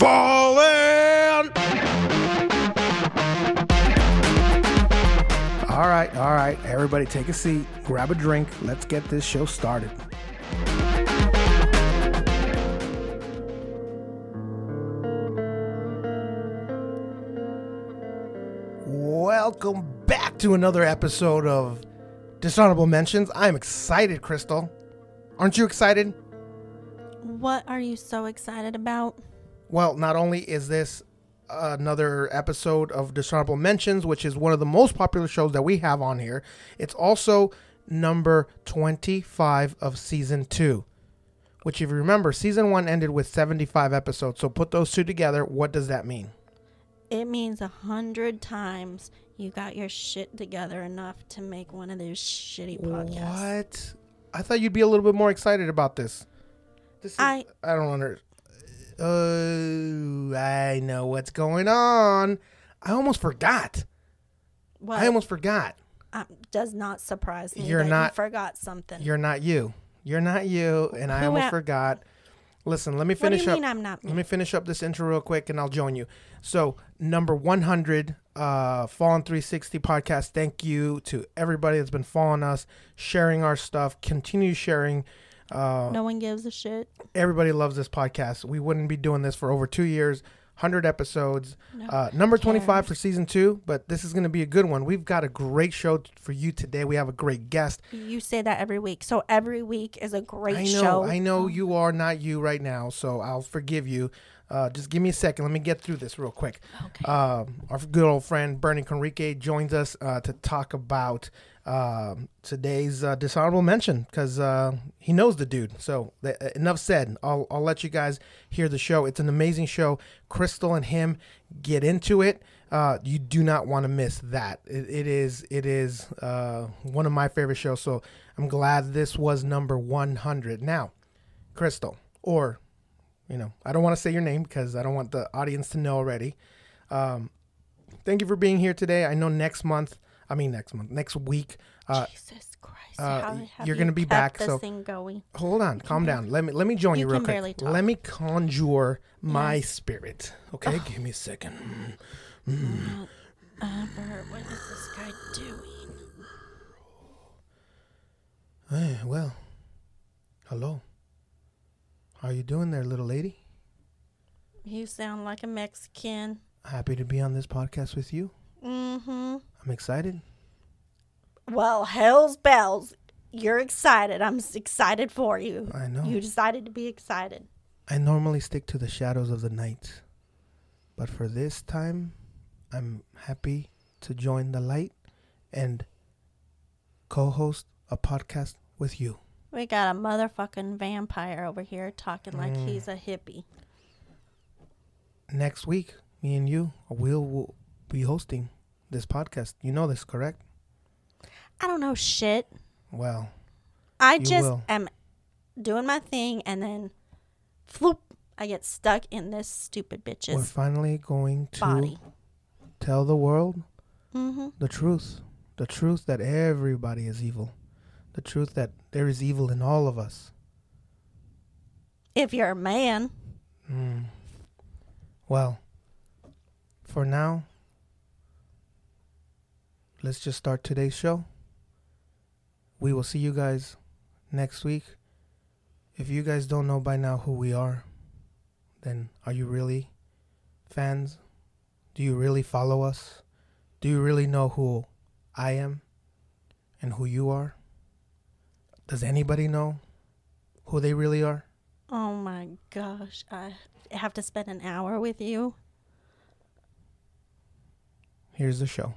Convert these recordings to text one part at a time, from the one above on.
falling. All right, all right. Everybody take a seat, grab a drink. Let's get this show started. Welcome back to another episode of Dishonorable Mentions. I'm excited, Crystal. Aren't you excited? What are you so excited about? Well, not only is this another episode of Dishonorable Mentions, which is one of the most popular shows that we have on here, it's also number 25 of season 2. Which, if you remember, season 1 ended with 75 episodes. So put those two together, what does that mean? It means a hundred times you got your shit together enough to make one of those shitty podcasts. What? I thought you'd be a little bit more excited about this. This is, I I don't under. Oh, I know what's going on. I almost forgot. What? I almost forgot. Um, does not surprise me. You're that not- You forgot something. You're not you. You're not you, and I Who almost am- forgot. Listen, let me what do finish you up. mean I'm not? Let Me? me finish up this intro real quick, and I'll join you. So, number 100, uh, Fallen 360 podcast. Thank you to everybody that's been following us, sharing our stuff. Continue sharing. Uh, no one gives a shit. everybody loves this podcast. We wouldn't be doing this for over two years, 100 episodes. No Uh, number 25 for season two, but this is going to be a good one. We've got a great show for you today. We have a great guest. You say that every week, so every week is a great I know, show. I know you are not you right now, so I'll forgive you. Uh, just give me a second. Let me get through this real quick. Okay. Um, our good old friend Bernie Conrique joins us uh, to talk about um today's uh, dishonorable mention because uh, he knows the dude. So th- enough said. I'll, I'll let you guys hear the show. It's an amazing show. Crystal and him get into it. Uh, you do not want to miss that. It, it is it is uh, one of my favorite shows. So I'm glad this was number 100. Now, Crystal, or you know, I don't want to say your name because I don't want the audience to know already. Um, thank you for being here today. I know next month, I mean next month, next week. Uh, Jesus Christ! uh, you're gonna be kept back, This so- thing going. hold on, calm down. Let me let me join you, You real quick. talk. Let me conjure my Yes. spirit. Okay, give me a second. Ever, what is this guy doing? Hey, well, hello. How you doing there, little lady? You sound like a Mexican. Happy to be on this podcast with you. Mm-hmm. I'm excited. Well, hell's bells. You're excited. I'm s- excited for you. I know. You decided to be excited. I normally stick to the shadows of the night, but for this time, I'm happy to join the light and co-host a podcast with you. We got a motherfucking vampire over here talking like Mm. he's a hippie. Next week, me and you will will be hosting this podcast. You know this, correct? I don't know shit. Well, I just will. am doing my thing and then floop, I get stuck in this stupid bitches. we're finally going to body. tell the world Mm-hmm. the truth. The truth that everybody is evil. The truth that there is evil in all of us. If you're a man, Mm. Well, for now, let's just start today's show. We will see you guys next week. If you guys don't know by now who we are, then are you really fans? Do you really follow us? Do you really know who I am and who you are? Does anybody know who they really are? oh my gosh, I have to spend an hour with you. Here's the show.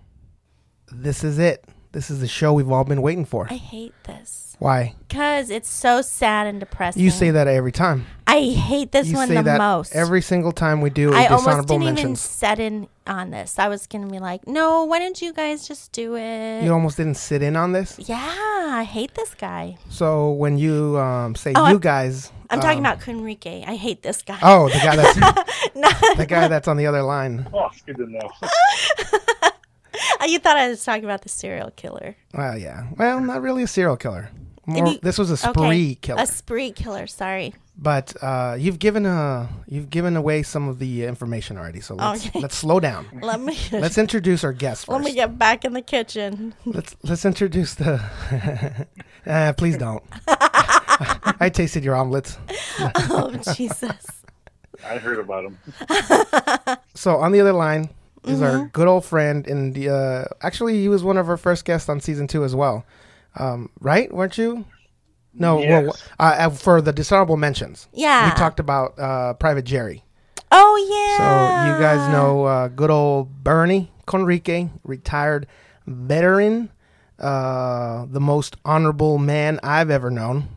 This is it. This is the show we've all been waiting for. I hate this Why? because it's so sad and depressing. You say that every time. I hate this you one say the that most. every single time we do a I almost didn't even set in on this. I was gonna be like, no, why didn't you guys just do it? You almost didn't sit in on this. yeah, I hate this guy. So when you um, say Oh, you I'm- guys, I'm talking um, about Conrique. I hate this guy. Oh, the guy that's the guy that's on the other line. Oh, it's good to know. you thought I was talking about the serial killer. Well, yeah. Well, not really a serial killer. More, you- this was a spree okay, killer. A spree killer. Sorry. but uh, you've given uh you've given away some of the information already. So let's Okay. let's slow down. Let me Let's introduce our guest let me get back in the kitchen. Let's let's introduce the. uh, please don't. I tasted your omelets. oh Jesus! I heard about them. So on the other line is Mm-hmm. our good old friend, and the uh, actually he was one of our first guests on season two as well, um, right? Weren't you? No, Yes. uh, uh, for the dishonorable mentions. Yeah. we talked about uh, Private Jerry. Oh yeah. So yeah. you guys know uh, good old Bernie Conrique, retired veteran, uh, the most honorable man I've ever known.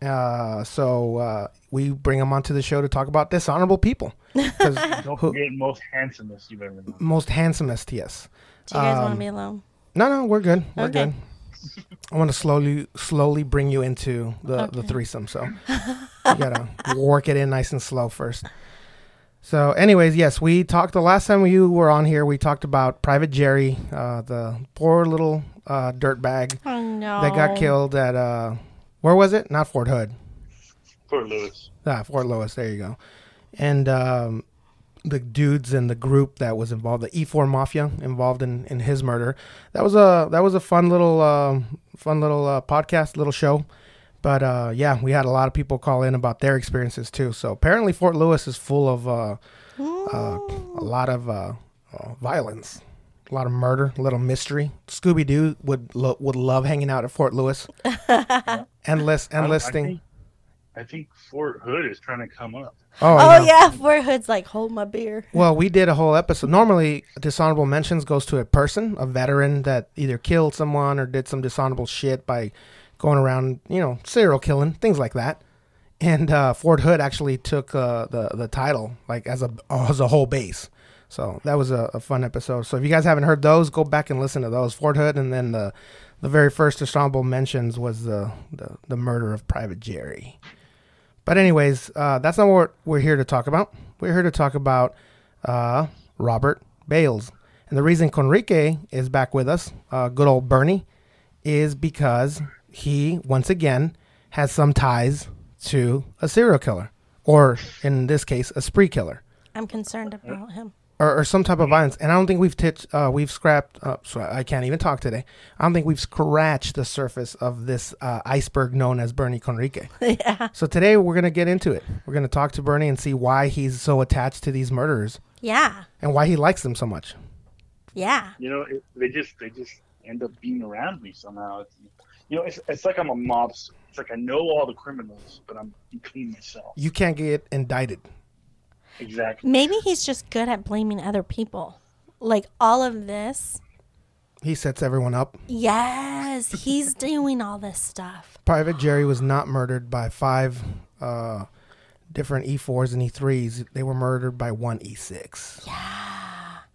Uh, so uh, we bring him onto the show to talk about dishonorable people. 'Cause Don't who- forget most handsomest you've ever known. most handsomest, yes. Do you guys want um, to be alone? No, no, we're good. We're Okay. good. I want to slowly, slowly bring you into the, the threesome. So you gotta work it in nice and slow first. So, anyways, yes, we talked the last time you were on here. We talked about Private Jerry, uh, the poor little uh, dirtbag Oh no. that got killed at uh, where was it? Not Fort Hood. Fort Lewis. Ah, Fort Lewis. There you go. And um, the dudes and the group that was involved, the E4 Mafia, involved in, in his murder. That was a that was a fun little um, fun little uh, podcast, little show. But uh, yeah, we had a lot of people call in about their experiences too. So apparently, Fort Lewis is full of uh, uh, a lot of uh, uh, violence, a lot of murder, a little mystery. Scooby Doo would lo- would love hanging out at Fort Lewis. endless, I don't- endless I thing. think, I think Fort Hood is trying to come up. Oh, Oh I yeah, Fort Hood's like hold my beer. Well, we did a whole episode. Normally, dishonorable mentions goes to a person, a veteran that either killed someone or did some dishonorable shit by going around, you know, serial killing, things like that. And uh, Fort Hood actually took uh, the the title like as a as a whole base. So that was a, a fun episode. So if you guys haven't heard those, go back and listen to those. Fort Hood, and then the the very first dishonorable mentions was the the, the murder of Private Jerry. But anyways, uh, that's not what we're here to talk about. We're here to talk about uh, Robert Bales. And the reason Conrique is back with us, uh, good old Bernie, is because he, once again, has some ties to a serial killer. Or, in this case, a spree killer. I'm concerned about him. Or, or some type of violence. And I don't think we've titched, uh, we've scrapped, uh, so I can't even talk today. I don't think we've scratched the surface of this uh, iceberg known as Bernie Conrique. yeah. So today we're going to get into it. We're going to talk to Bernie and see why he's so attached to these murderers Yeah. and why he likes them so much. Yeah. You know, it, they just they just end up being around me somehow. It's, you know, it's, it's like I'm a mobster. It's like I know all the criminals, but I'm clean myself. You can't get indicted. Exactly. Maybe he's just good at blaming other people. Like all of this. He sets everyone up. Yes, he's doing all this stuff. Private Jerry was not murdered by five uh, different E4s and E3s. They were murdered by one E6. Yeah.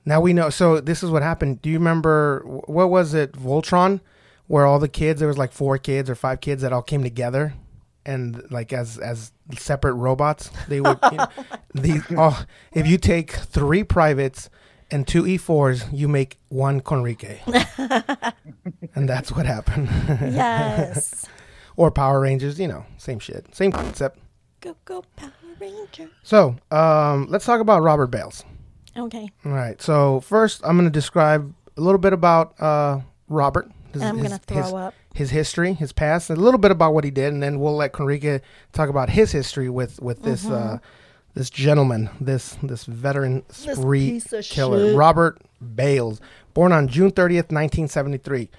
Now we know. So this is what happened. Do you remember what was it, Voltron, where all the kids? There was like four kids or five kids that all came together, and like as as separate robots. They would. you know, these. Oh, if you take three privates and two E4s, you make one Conrique, and that's what happened. Yes. or Power Rangers, you know, same shit, same concept. go go Power Ranger. So, um, let's talk about Robert Bales. Okay. All right. So first, I'm going to describe a little bit about uh, Robert. His, And I'm gonna throw his, up. His history, his past, a little bit about what he did, and then we'll let Conrique talk about his history with with this uh, this gentleman, this this veteran spree of killer, shit. Robert Bales, born on June 30th, 1973.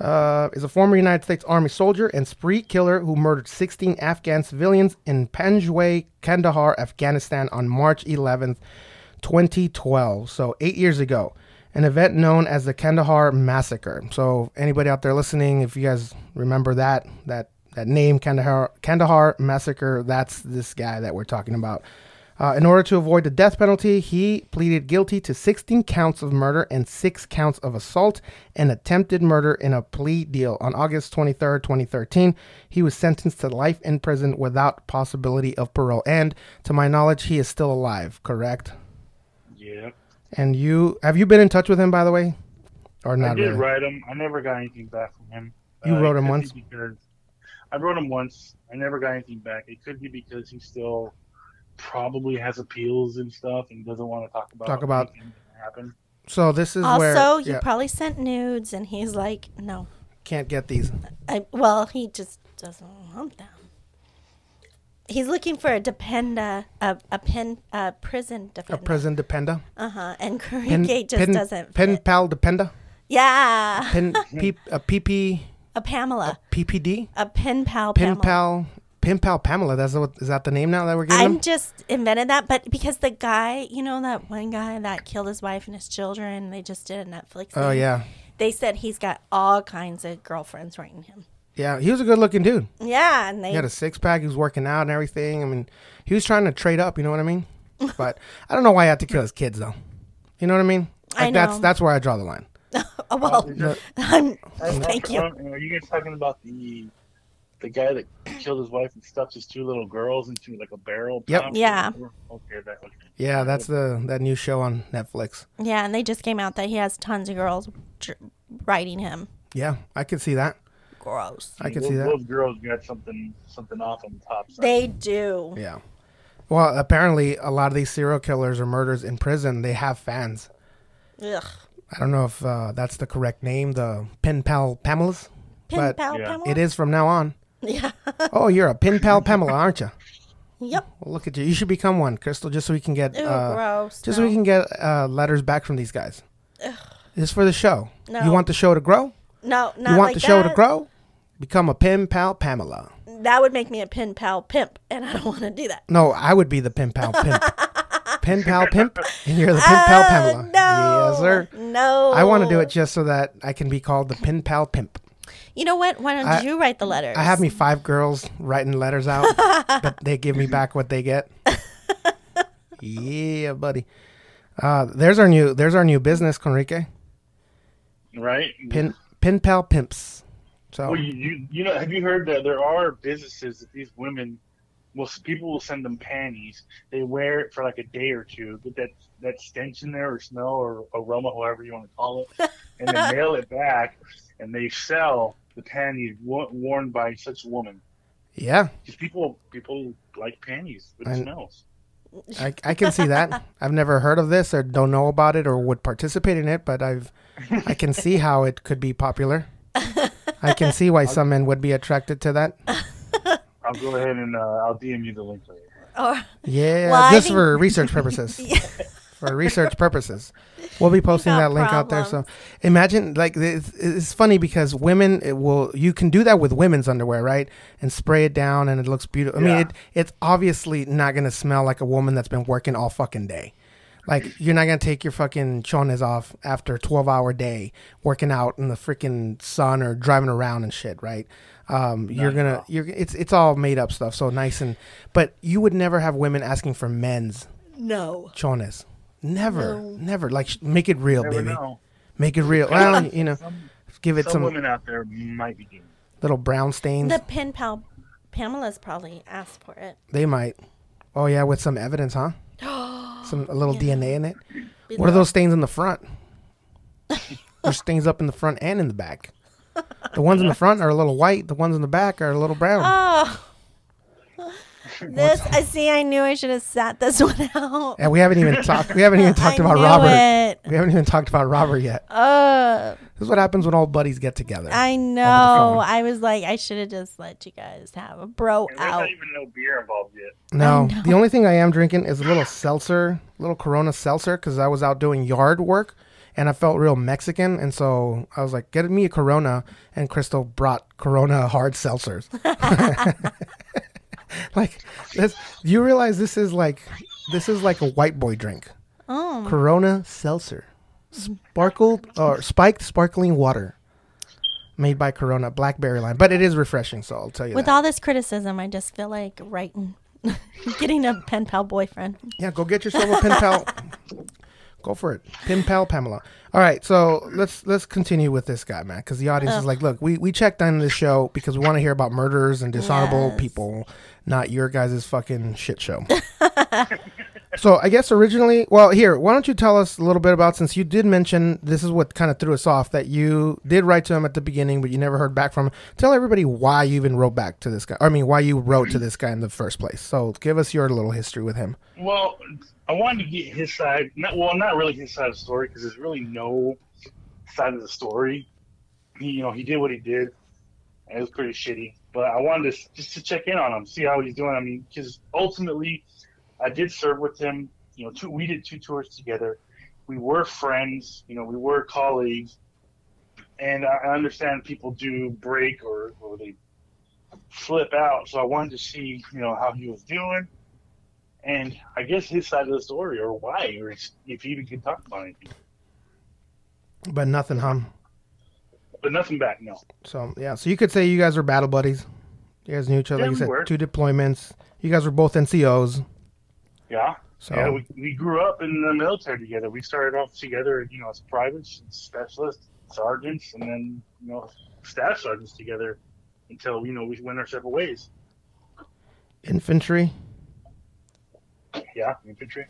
Uh, is a former United States Army soldier and spree killer who murdered 16 Afghan civilians in Panjwai, Kandahar, Afghanistan on March 11th, 2012. So eight years ago, an event known as the Kandahar Massacre. So anybody out there listening, if you guys remember that that that name, Kandahar Kandahar Massacre, that's this guy that we're talking about. Uh, in order to avoid the death penalty, he pleaded guilty to 16 counts of murder and six counts of assault and attempted murder in a plea deal. On August 23rd, 2013, he was sentenced to life in prison without possibility of parole. And to my knowledge, he is still alive, correct? Yeah. And you have you been in touch with him, by the way, or not? I not did really? write him. I never got anything back from him. You wrote him uh, once? think Because I wrote him once. I never got anything back. It could be because he still probably has appeals and stuff and doesn't want to talk about Talk about- anything that happened. So this is where Also, you yeah, probably sent nudes, and he's like, no. can't get these. I, well, he just doesn't want them. He's looking for a dependa, a a pen, a prison dependa. A prison dependa. Uh huh. And Pen, Creekgate just pen, doesn't. pen fit. pal dependa. Yeah, Pen P, a PP a Pamela, PPD. a pen pal. Pen Pamela. pal Pen pal Pamela. That's what is that the name now that we're giving I'm just invented that, but because the guy, you know, that one guy that killed his wife and his children, they just did a Netflix. Oh thing. yeah, They said he's got all kinds of girlfriends writing him. Yeah. He was a good looking dude. Yeah, and they He had a six pack. He was working out and everything. I mean, he was trying to trade up. You know what I mean? But I don't know why he had to kill his kids though. You know what I mean? I Like that's know. that's where I draw the line. oh, well, Is I'm, Are- thank you. Are, are you guys talking about the the guy that killed his wife and stuffed his two little girls into like a barrel? Yep. Yeah. Okay, that okay. Yeah, that's the that new show on Netflix. Yeah, and they just came out that he has tons of girls dr- writing him. Yeah, I could see that. Gross. I can those, see that. Those girls got something something off on the top side. They do. Yeah. Well, apparently, a lot of these serial killers or murders in prison, they have fans. Ugh. I don't know if uh, that's the correct name, the pen pal Pamelas, Pen but pal Yeah. Pamela? it is from now on. Yeah. Oh, you're a pen pal Pamela, aren't you? yep. Well, look at you. You should become one, Crystal, just so we can get Ew, uh, gross. just so we can get uh, letters back from these guys. Ugh. It's for the show. No. You want the show to grow? No, not you want like the show to grow? Become a pen pal Pamela. That would make me a pen pal pimp, and I don't want to do that. No, I would be the pen pal pimp. pen pal pimp, and you're the pen pal Uh, Pamela. No. Yes, sir. No. I want to do it just so that I can be called the pen pal pimp. You know what? Why don't I- you write the letters? I have me five girls writing letters out, but they give me back what they get. yeah, buddy. Uh, there's our new there's our new business, Conrique. right? Pin pin pal pimps. So Well, you, you you know have you heard that there are businesses that these women will people will send them panties. They wear it for like a day or two, get that that stench in there or smell or aroma, however you want to call it, and they mail it back, and they sell the panties wo- worn by such a woman. yeah, Because people people like panties with I- smells. I, I can see that. I've never heard of this or don't know about it or would participate in it, but I've I can see how it could be popular. I can see why some men would be attracted to that. I'll go ahead and uh, I'll DM you the link later. Or, Yeah, Well, just think- for research purposes. For research purposes, we'll be posting that link out there. So imagine, like, it's, it's funny because women it will you can do that with women's underwear, right? And spray it down, and it looks beautiful. I mean, it it's obviously not gonna smell like a woman that's been working all fucking day. Like you're not gonna take your fucking chones off after a 12 hour day working out in the freaking sun or driving around and shit, right? Um, you're gonna all. you're it's it's all made up stuff, so nice and but you would never have women asking for men's no. chones. Never, No. never. Like make it real, Never baby. know. Make it real. Well, you know, Some, give it some some women out there might be doing. little brown stains. The pen pal Pamela's probably asked for it. They might. Oh yeah, with some evidence, huh? some a little Yeah. DNA in it. Be What are those stains in the front? There's stains up in the front and in the back. The ones in the front are a little white. The ones in the back are a little brown. Oh. This I see. I knew I should have sat this one out. and we haven't even talked. We haven't even talked I about knew Robert. It. We haven't even talked about Robert yet. Uh, This is what happens when old buddies get together. I know. I was like, I should have just let you guys have a bro And there's out. not even no beer involved yet. No, the only thing I am drinking is a little seltzer, little Corona seltzer, because I was out doing yard work and I felt real Mexican, and so I was like, "Get me a Corona," and Crystal brought Corona hard seltzers. like, this, you realize this is like, this is like a white boy drink. Oh, Corona seltzer, sparkled or spiked sparkling water, made by Corona Blackberry line, but it is refreshing. So I'll tell you with that. all this criticism, I just feel like writing, getting a pen pal boyfriend. Yeah, go get yourself a pen pal. go for it, pen pal Pamela. All right, so let's let's continue with this guy, man, because the audience is like, look, we we checked on this show because we want to hear about murders and dishonorable Yes. people, not your guys' fucking shit show. So I guess originally, well, here, why don't you tell us a little bit about since you did mention this is what kind of threw us off that you did write to him at the beginning, but you never heard back from him. Tell everybody why you even wrote back to this guy. I mean, why you wrote to this guy in the first place. So give us your little history with him. Well, I wanted to get his side. Not well, not really his side of the story because there's really no side of the story. He, you know, he did what he did, and it was pretty shitty. But I wanted to just to check in on him, see how he's doing. I mean, because ultimately, I did serve with him. You know, two, we did two tours together. We were friends. You know, we were colleagues. And I understand people do break or, or they flip out. So I wanted to see, you know, how he was doing and I guess his side of the story or why, or if he even could talk about anything. But nothing, huh? But nothing back, no. So yeah, so you could say you guys were battle buddies. You guys knew each other. Yeah, like you said were. two deployments. You guys were both NCOs. Yeah. So Yeah, we, we grew up in the military together. We started off together, you know, as privates, specialists, sergeants, and then, you know, staff sergeants together until, you know, we went our separate ways. infantry. Yeah, infantry.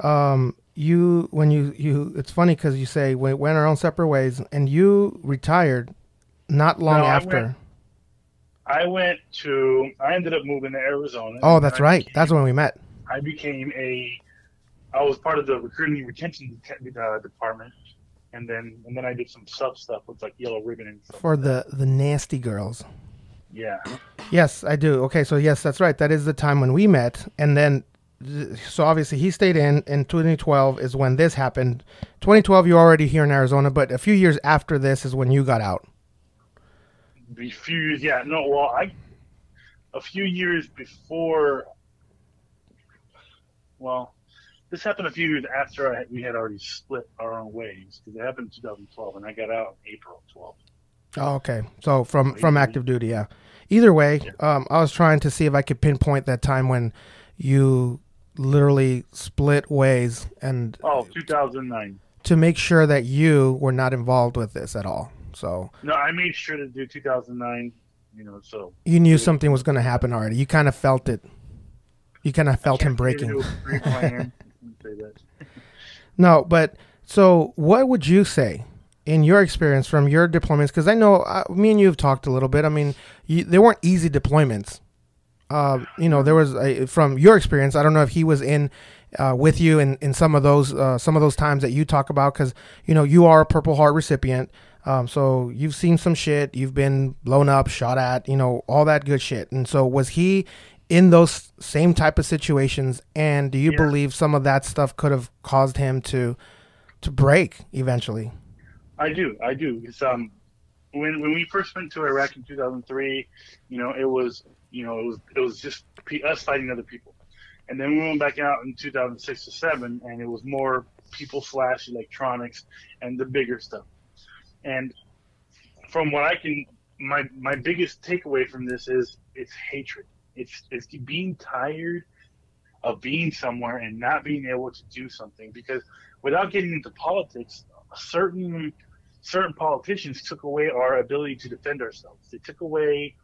um you when you you it's funny because you say we went our own separate ways and you retired not long No, I after. went- I went to, I ended up moving to Arizona. oh that's I right. became- that's when we met. I became a, I was part of the recruiting and retention uh, department, and then and then I did some sub stuff with like yellow ribbon and stuff. for the the nasty girls. Yeah, yes i do. Okay so yes that's right. That is the time when we met. And then th- so obviously he stayed in in 2012 is when this happened 2012 you're already here in arizona but a few years after this is when you got out a few years. Yeah, no, well, I a few years before. Well, this happened a few years after I, we had already split our own ways because it happened in 2012, and I got out in April 12. Oh, okay. So from from active duty, yeah. Either way, um, I was trying to see if I could pinpoint that time when you literally split ways, and Oh, 2009. to make sure that you were not involved with this at all. So No, I made sure to do 2009. You know, so you knew something was going to happen already. You kind of felt it. You kind of felt him Can't say that it breaking. was pre-planned. Say that. No, but so what would you say in your experience from your deployments? Because I know uh, me and you have talked a little bit. I mean, you, they weren't easy deployments. Uh, you know, there was a, from your experience. I don't know if he was in uh, with you in, in some of those uh, some of those times that you talk about because you know you are a Purple Heart recipient. Um, so you've seen some shit. You've been blown up, shot at. You know all that good shit. And so was he in those same type of situations? And do you Yeah. believe some of that stuff could have caused him to to break eventually? I do, I do. It's um, when when we first went to Iraq in 2003, you know, it was you know it was it was just us fighting other people, and then we went back out in 2006 to seven, and it was more people slash electronics and the bigger stuff. And from what I can, my my biggest takeaway from this is it's hatred. It's it's being tired of being somewhere and not being able to do something because without getting into politics, certain certain politicians took away our ability to defend ourselves. They took away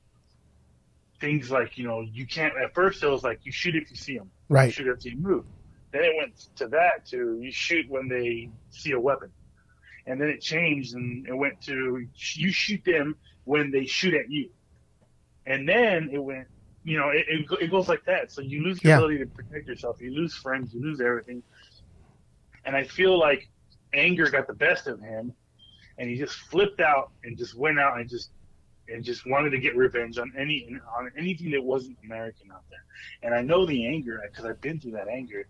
things like you know you can't. At first, it was like you shoot if you see them, right you shoot if you move. Then it went to that to you shoot when they see a weapon, and then it changed and it went to you shoot them when they shoot at you, and then it went. You know, it, it, it goes like that. So you lose your Yeah. ability to protect yourself. You lose friends. You lose everything. And I feel like anger got the best of him, and he just flipped out and just went out and just and just wanted to get revenge on any on anything that wasn't American out there. And I know the anger because I've been through that anger.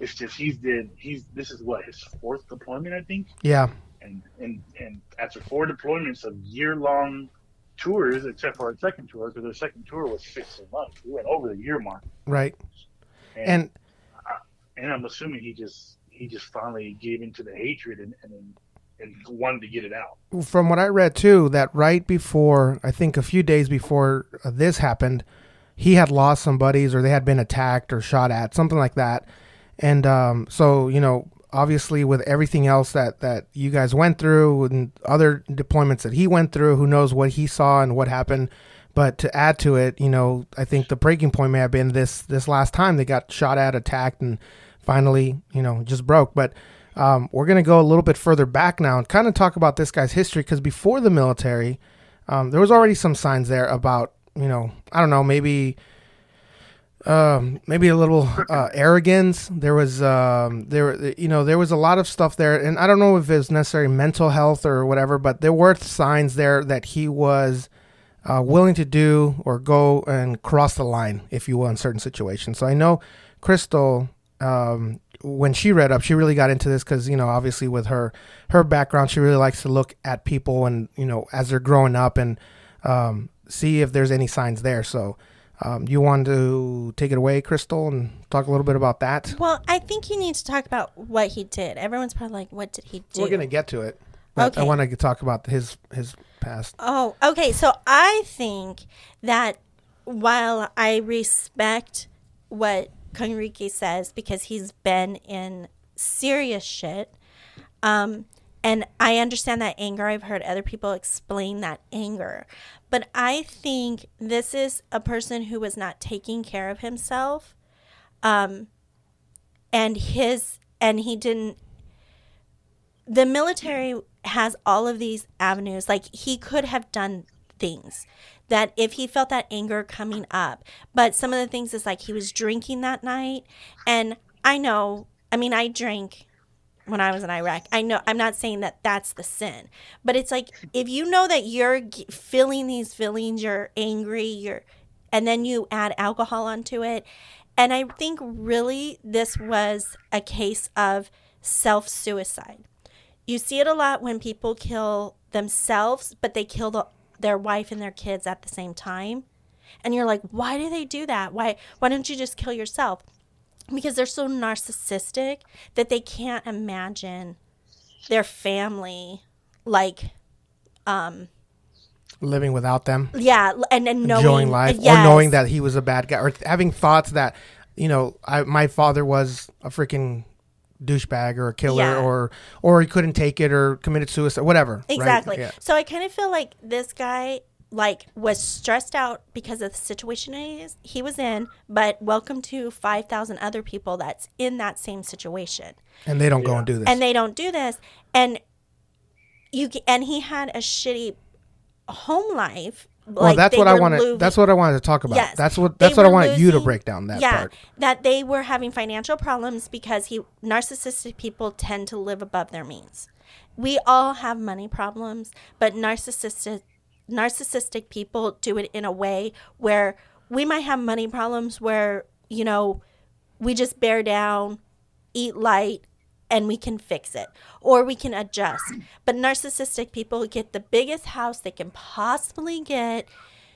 It's just he's did he's this is what his fourth deployment I think, Yeah. and and and after four deployments of year long tours, except for our second tour, because our second tour was six months. We went over the year mark, Right. and And and I'm assuming he just he just finally gave into the hatred and and, and wanted to get it out. from what I read too, that right before, I think a few days before uh, this happened, he had lost some buddies or they had been attacked or shot at, something like that. And um, so, you know, obviously with everything else that, that you guys went through and other deployments that he went through, who knows what he saw and what happened. But to add to it, you know, I think the breaking point may have been this this last time they got shot at, attacked, and finally, you know, just broke. But um, we're gonna go a little bit further back now and kind of talk about this guy's history because before the military, um, there was already some signs there about, you know, I don't know, maybe um, maybe a little uh, arrogance. There was um, there you know there was a lot of stuff there, and I don't know if it's necessarily mental health or whatever, but there were signs there that he was uh, willing to do or go and cross the line, if you will, in certain situations. So I know Crystal. Um, when she read up, she really got into this because you know, obviously with her her background, she really likes to look at people and you know as they're growing up and um, see if there's any signs there. So um, you want to take it away, Crystal, and talk a little bit about that? Well, I think you need to talk about what he did. Everyone's probably like, "What did he do?" We're gonna get to it. But I want to talk about his his past. Oh, okay. So I think that while I respect what Conrique says because he's been in serious shit, um, and I understand that anger. I've heard other people explain that anger, but I think this is a person who was not taking care of himself, um, and his and he didn't the military has all of these avenues. Like he could have done things that if he felt that anger coming up, but some of the things is like he was drinking that night. And I know, I mean, I drank when I was in Iraq. I know, I'm not saying that that's the sin, but it's like if you know that you're feeling these feelings, you're angry, you're, and then you add alcohol onto it. And I think really this was a case of self suicide. You see it a lot when people kill themselves, but they kill the, their wife and their kids at the same time. And you're like, why do they do that? Why why don't you just kill yourself? Because they're so narcissistic that they can't imagine their family like um Living without them, yeah, and and knowing enjoying life, yes. or knowing that he was a bad guy, or th- having thoughts that you know, I, my father was a freaking douchebag or a killer, Yeah. or or he couldn't take it or committed suicide, whatever. right? Exactly. Yeah. So I kind of feel like this guy like was stressed out because of the situation he, was in, but welcome to 5,000 other people that's in that same situation. And they don't go and do this. And they don't do this and you and he had a shitty home life. Well, that's what I wanted. That's what I wanted to talk about. Yes. That's what. That's what I wanted you to break down that yeah, part. that they were having financial problems because he narcissistic people tend to live above their means. We all have money problems, but narcissistic narcissistic people do it in a way where we might have money problems where, you know, we just bear down, eat light, and we can fix it or we can adjust. But narcissistic people get the biggest house they can possibly get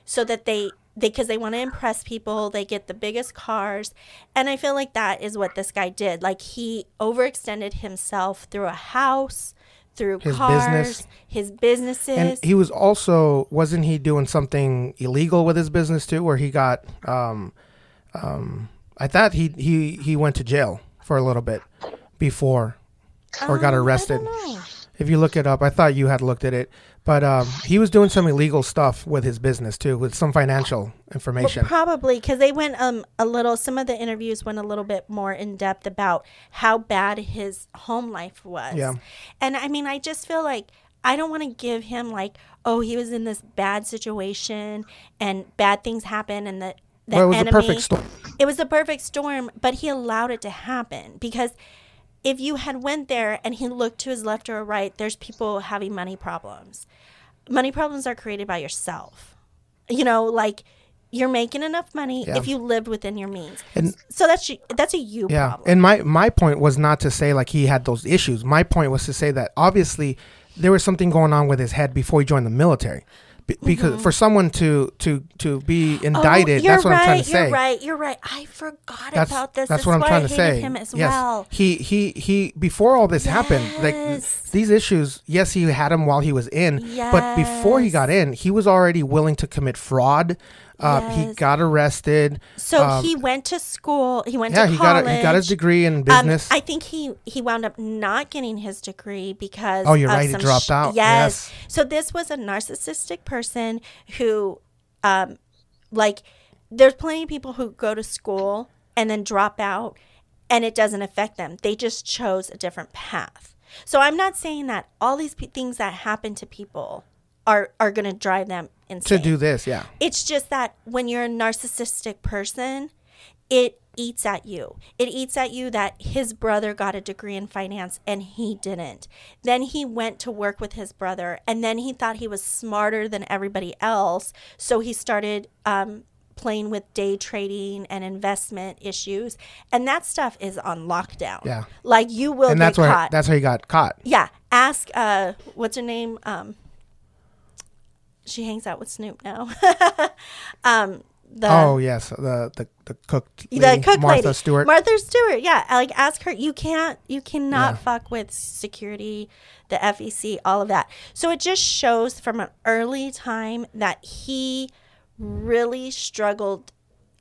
so that they because they, want to impress people, they get the biggest cars. And I feel like that is what this guy did. Like he overextended himself through a house, through His cars, business. his businesses. And he was also wasn't he doing something illegal with his business too, where he got um, um, I thought he he he went to jail for a little bit before or got Um, I arrested. don't know. If you look it up, I thought you had looked at it, but um, he was doing some illegal stuff with his business too, with some financial information. Probably because they went um a little. Some of the interviews went a little bit more in depth about how bad his home life was. Yeah. and I mean, I just feel like I don't want to give him like, oh, he was in this bad situation and bad things happen and the the well, it was enemy. a perfect storm. It was a perfect storm, but he allowed it to happen because if you had went there and he looked to his left or right, there's people having money problems. Money problems are created by yourself. You know, like you're making enough money Yeah. if you lived within your means. And- so that's that's a you Yeah, problem. and my my point was not to say like he had those issues. My point was to say that obviously there was something going on with his head before he joined the military. Be- because for someone to to to be indicted, Mm-hmm. oh, that's what right, I'm trying to say. You're right. You're right. I forgot That's about this. that's what I'm trying to say. Him as yes, well. he he he before all this happened, like these issues. Yes, he had them while he was in, Yes. but before he got in, he was already willing to commit fraud. Uh, He got arrested. So Um, he went to school. He went yeah, to he college. got a, he got his degree in Um, business. I think he he wound up not getting his degree because Oh, you're right, he dropped out. Yes. Yes. So this was a narcissistic person who um, like there's plenty of people who go to school and then drop out and it doesn't affect them. They just chose a different path. So I'm not saying that all these p- things that happen to people are are going to drive them to do this. Yeah. It's just that when you're a narcissistic person, it eats at you. It eats at you that his brother got a degree in finance and he didn't. Then he went to work with his brother and then he thought he was smarter than everybody else. So he started um, playing with day trading and investment issues. And that stuff is on lockdown. Yeah. Like you will and get that's where caught. that's how he got caught. Yeah, ask uh, what's her name? Um, she hangs out with Snoop now. um, the oh yes, the the the cook. the cook Martha lady, Stewart. Martha Stewart. Yeah, like ask her. You can't. You cannot Yeah. fuck with security, the SEC, all of that. So it just shows from an early time that he really struggled.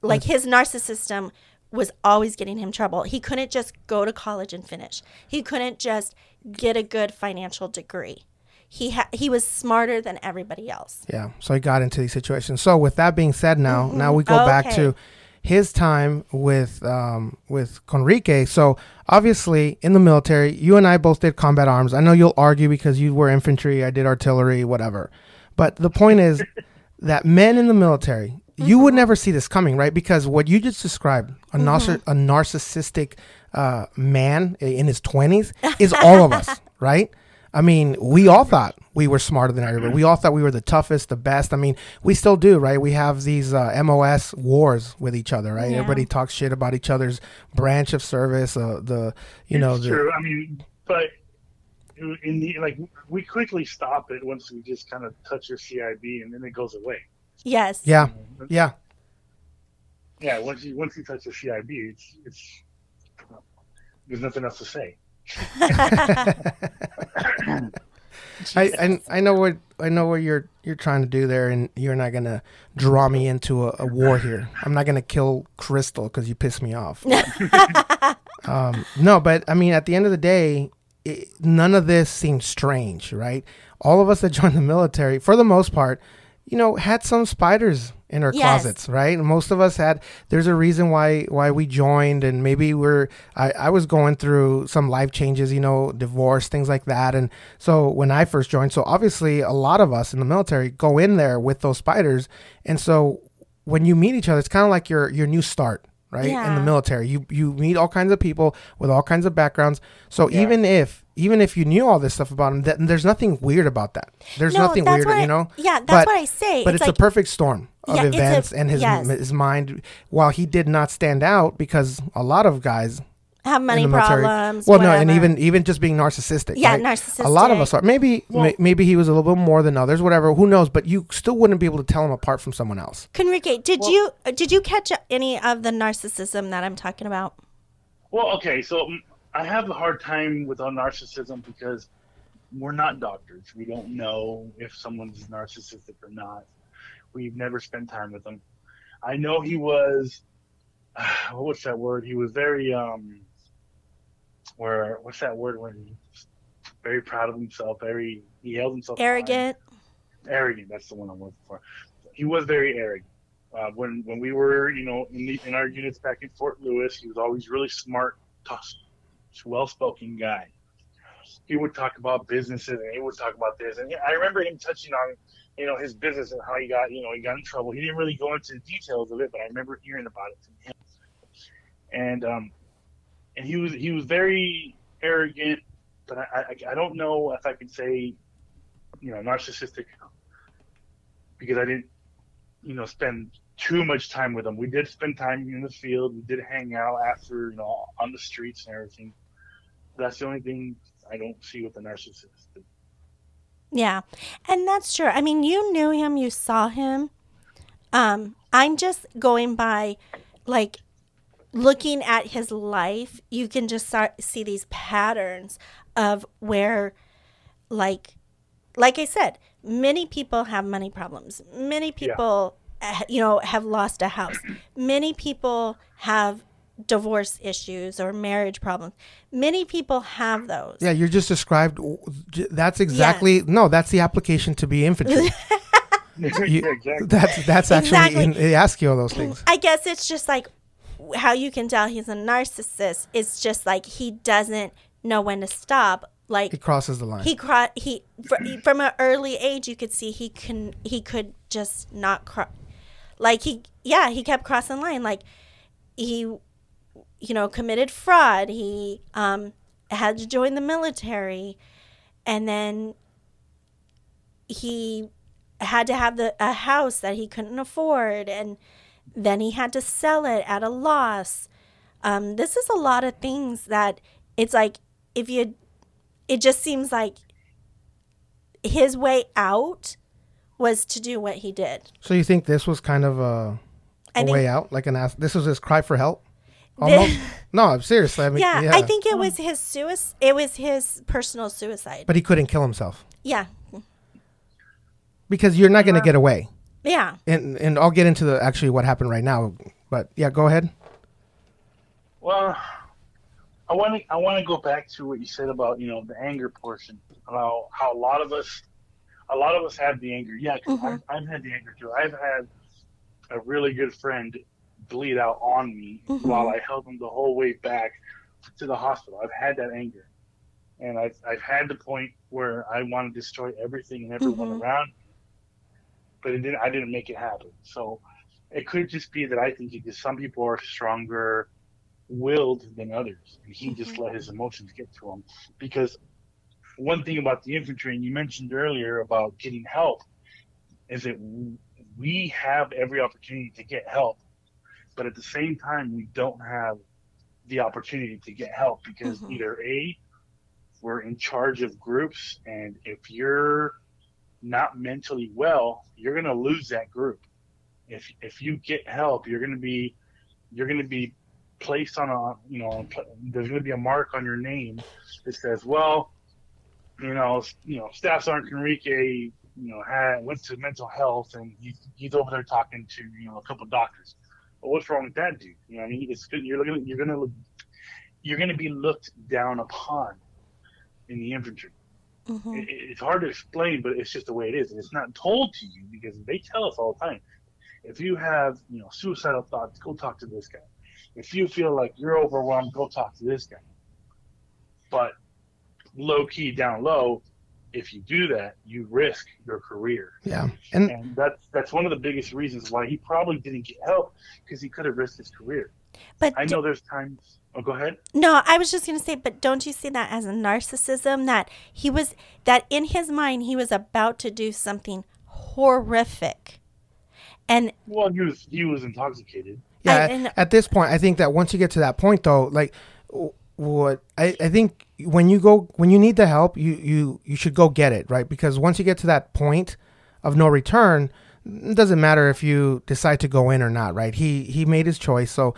Like his narcissism was always getting him trouble. He couldn't just go to college and finish. He couldn't just get a good financial degree. He ha- he was smarter than everybody else. Yeah. So he got into these situations. So with that being said, now now we go back to his time with um, with Conrique. So obviously in the military, you and I both did combat arms. I know you'll argue because you were infantry, I did artillery, whatever. But the point is that men in the military, you would never see this coming, right? Because what you just described, a, narciss- a narcissistic uh, man in his twenties, is all of us, right? I mean, we all thought we were smarter than everybody. We all thought we were the toughest, the best. I mean, we still do, right? We have these uh, MOS wars with each other, right? Yeah. Everybody talks shit about each other's branch of service. Uh, the you know the true. I mean, but in the like, we quickly stop it once we just kind of touch your CIB, and then it goes away. Yes. yeah, yeah, Yeah, once you once you touch the CIB, it's it's there's nothing else to say. I, I I know what I know what you're you're trying to do there, and you're not gonna draw me into a, a war here. I'm not gonna kill Crystal because you piss me off. um, no, but I mean, at the end of the day, it, none of this seems strange, right? All of us that joined the military, for the most part, you know, had some spiders in our Yes. closets, right? Most of us had. There's a reason why why we joined, and maybe we're. I, I was going through some life changes, you know, divorce, things like that, and so when I first joined, so obviously a lot of us in the military go in there with those spiders, and so when you meet each other, it's kind of like your your new start, right? In the military, you you meet all kinds of people with all kinds of backgrounds. So even if even if you knew all this stuff about them, that, there's nothing weird about that. There's No, nothing weird, I- you know. yeah, that's But- what I say. But It's it's, like- a perfect storm of Yeah, it's a- events, and his yes. his mind. While he did not stand out because a lot of guys Have money in military. problems. Well, no, and even even just being narcissistic. Yeah, right? A lot of us are. Maybe may, maybe he was a little bit more than others. Whatever. Who knows? But you still wouldn't be able to tell him apart from someone else. Conrique, did you did you catch any of the narcissism that I'm talking about? Well, okay, so mm, I have a hard time with our narcissism because we're not doctors. We don't know if someone's narcissistic or not. We've never spent time with him. I know he was. What's that word? He was very um. Where what's that word when he's very proud of himself? Very he held himself. Arrogant. arrogant. That's the one I'm looking for. He was very arrogant. Uh, when when we were, you know, in, the, in our units back in Fort Lewis, he was always really smart, tough, well-spoken guy. He would talk about businesses and he would talk about this. And I remember him touching on, you know, his business and how he got, you know, he got in trouble. He didn't really go into the details of it, but I remember hearing about it from him. And um, and he was he was very arrogant, but I I, I don't know if I could say, you know, narcissistic because I didn't, you know, spend too much time with him. We did spend time in the field. We did hang out after, you know, on the streets and everything. That's the only thing I don't see with the narcissist. Yeah. And that's true. I mean, you knew him, you saw him. Um, I'm just going by like looking at his life, you can just start see these patterns of where like like I said, many people have money problems. Many people uh, you know have lost a house. Many people have divorce issues or marriage problems. Many people have those. Yeah, you just described. That's exactly no. That's the application to be infantry. You- exactly. That's that's actually Exactly. they ask you all those things. I guess it's just like how you can tell he's a narcissist. It's just like he doesn't know when to stop. Like He crosses the line. he cro- he fr- from an early age you could see he can he could just not cross like he yeah he kept crossing line like he you know committed fraud he um had to join the military and then he had to have the a house that he couldn't afford and then he had to sell it at a loss um this is a lot of things that it's like if you it just seems like his way out was to do what he did. so you think this was kind of a think- way out, like an ask? This was his cry for help. Almost. no, I'm seriously. I mean, Yeah, yeah, I think it oh. was his suicide. It was his personal suicide. but he couldn't kill himself yeah, because you're not going to get away. yeah. And and I'll get into the actually what happened right now. But yeah, go ahead. Well, I want to I want to go back to what you said about you know the anger portion. How how a lot of us, a lot of us have the anger. Yeah, 'cause mm-hmm. I've, I've had the anger too. I've had a really good friend bleed out on me Mhm. while I held him the whole way back to the hospital. I've had that anger, and I've I've had the point where I want to destroy everything and everyone Mhm. around, me, but it didn't. I didn't make it happen. So it could just be that I think because some people are stronger willed than others, and he just let his emotions get to him. Because one thing about the infantry, and you mentioned earlier about getting help, is that we have every opportunity to get help, but at the same time, we don't have the opportunity to get help because Mhm. either a we're in charge of groups, and if you're not mentally well, you're gonna lose that group. If if you get help, you're gonna be you're gonna be placed on a you know there's gonna be a mark on your name that says, well, you know, you know, Staff Sergeant Enrique, you know, had went to mental health and he's he's over there talking to you know a couple doctors. Well, what's wrong with that dude? You know, what I mean, it's good. You're looking. You're gonna look. You're gonna be looked down upon in the infantry. hmm It, it- it's hard to explain, but it's just the way it is, and it's not told to you because they tell us all the time. If you have, you know, suicidal thoughts, go talk to this guy. If you feel like you're overwhelmed, go talk to this guy. But low key, down low, if you do that, you risk your career, Yeah, and and that's that's one of the biggest reasons why he probably didn't get help because he could have risked his career. But I d- know there's times. Oh, go ahead. no, I was just gonna say, but don't you see that as a narcissism that he was that in his mind he was about to do something horrific, and Well, he was he was intoxicated. yeah, I- at- and- at this point, I think that once you get to that point, though, like w- what I, I think when you go when you need the help, you you you should go get it, right? Because once you get to that point of no return, it doesn't matter if you decide to go in or not, right? He he made his choice, so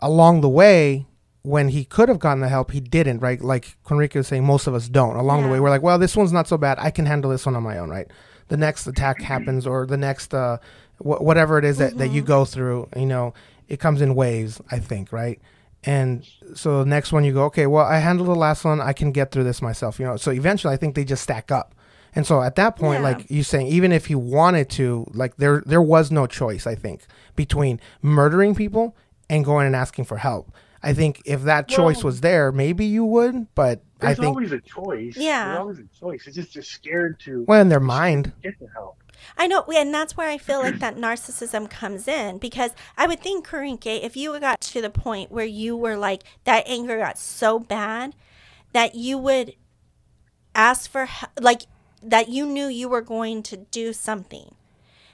along the way. When he could have gotten the help, he didn't, right? Like Conrique was saying, most of us don't. Along the way, we're like, well, this one's not so bad. I can handle this one on my own, right? The next attack happens, or the next, uh, wh- whatever it is that, that you go through, you know, it comes in waves, I think, right? And so the next one you go, okay, well, I handled the last one. I can get through this myself, you know. So eventually, I think they just stack up. And so at that point, Yeah. like you saying, even if he wanted to, like there there was no choice, I think, between murdering people and going and asking for help. I think if that choice Well- was there, maybe you would, but I There's think always a choice. Yeah. There's always a choice. It's just they're scared to well in their mind, get the help. I know, and that's where I feel like that narcissism comes in because I would think, Conrique, if you got to the point where you were like, that anger got so bad that you would ask for, like, that you knew you were going to do something,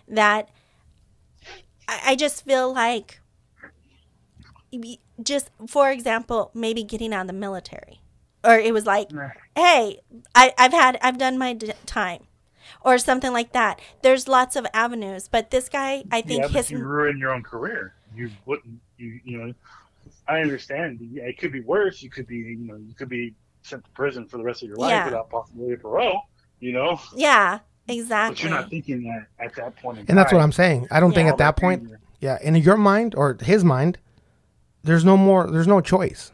that I, I just feel like, just for example, maybe getting out of the military. Or it was like, hey, I, I've had, I've done my d- time or something like that. There's lots of avenues, but this guy, I think yeah, his you ruin your own career. You wouldn't. You you know. I understand. Yeah, it could be worse. You could be you know you could be sent to prison for the rest of your life Yeah. without possibility of parole. You know, yeah, Exactly. but you're not thinking that at that point. In and that's what. I'm saying. I don't think at that point, yeah, in your mind or his mind, there's no more. There's no choice.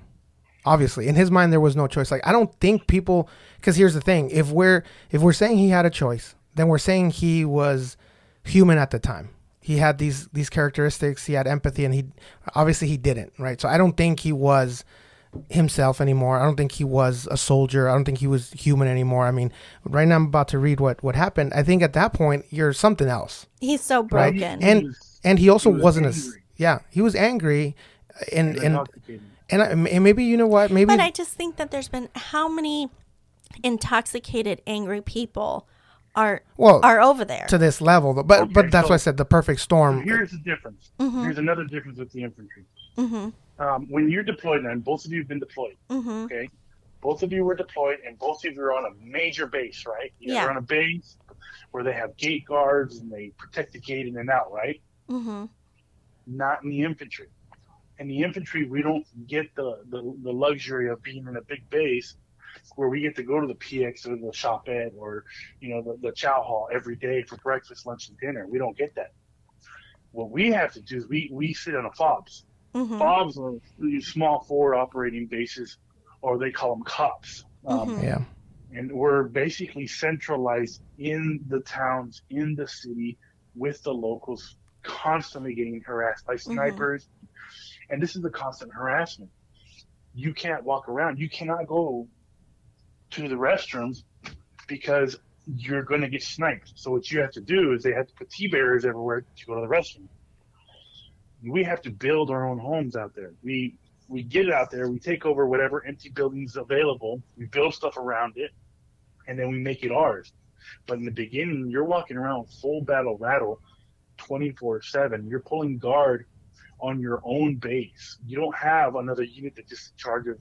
Obviously, in his mind, there was no choice. Like I don't think people. Because here's the thing: if we're if we're saying he had a choice, then we're saying he was human at the time. He had these these characteristics. He had empathy, and he obviously he didn't. Right. So I don't think he was himself anymore. I don't think he was a soldier. I don't think he was human anymore. I mean, right now I'm about to read what what happened. I think at that point you're something else. He's so broken, Right. broken. And was- and he also He was wasn't a s- angry. yeah. He was angry, and and and, I, and maybe you know what maybe But I just think that there's been how many intoxicated, angry people are well are over there. to this level. But Okay, but that's so- why I said the perfect storm. Here's the difference. Mhm. Here's another difference with the infantry. mm-hmm. Um, when you're deployed, and both of you have been deployed, Mm-hmm. okay? Both of you were deployed, and both of you are on a major base, right? You're Yeah. on a base where they have gate guards and they protect the gate in and out, right? Mm-hmm. Not in the infantry. In the infantry, we don't get the, the, the luxury of being in a big base where we get to go to the PX or the shopette or, you know, the, the chow hall every day for breakfast, lunch, and dinner. We don't get that. What we have to do is we, we sit on a FOBs. Mm-hmm. FOBs are these small forward operating bases, or they call them COPs. Um, Mhm. yeah. And we're basically centralized in the towns, in the city, with the locals, constantly getting harassed by snipers. And this is the constant harassment. You can't walk around. You cannot go to the restrooms because you're going to get sniped. So what you have to do is they have to put T barriers everywhere to go to the restroom. We have to build our own homes out there. We we get out there, we take over whatever empty buildings available, we build stuff around it, and then we make it ours. But in the beginning, you're walking around full battle rattle, 24 seven. You're pulling guard on your own base. You don't have another unit that just in charge of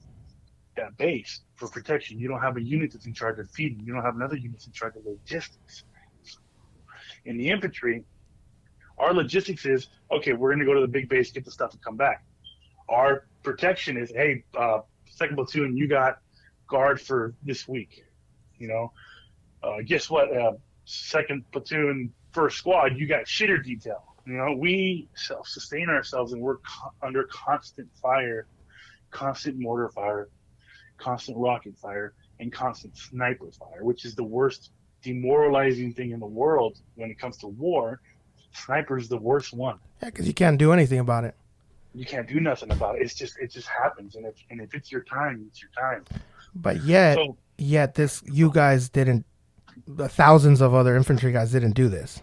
that base for protection. You don't have a unit that's in charge of feeding. You don't have another unit that's in charge of logistics. In the infantry, our logistics is okay. We're going to go to the big base, get the stuff, and come back. Our protection is hey, uh, second platoon, you got guard for this week. You know, uh, guess what? Uh, second platoon, first squad, you got shitter detail. You know, we self sustain ourselves and we're co- under constant fire, constant mortar fire, constant rocket fire, and constant sniper fire, which is the worst demoralizing thing in the world when it comes to war. Sniper's the worst one. Yeah, because you can't do anything about it. You can't do nothing about it. It's just it just happens, and if and if it's your time, it's your time. But yet, So yet this you guys didn't. The thousands of other infantry guys didn't do this,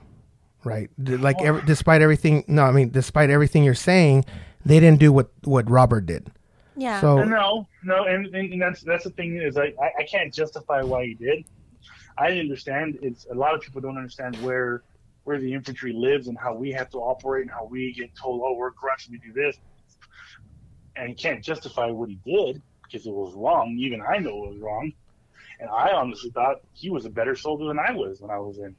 right? Like every, despite everything, no, I mean, despite everything you're saying, they didn't do what what Robert did. Yeah. So no, no, and, and, and that's that's the thing is I, I I can't justify why he did. I understand it's a lot of people don't understand where where the infantry lives and how we have to operate and how we get told, oh, we're grunts, we do this, and he can't justify what he did because it was wrong. Even I know it was wrong, and I honestly thought he was a better soldier than I was when I was in.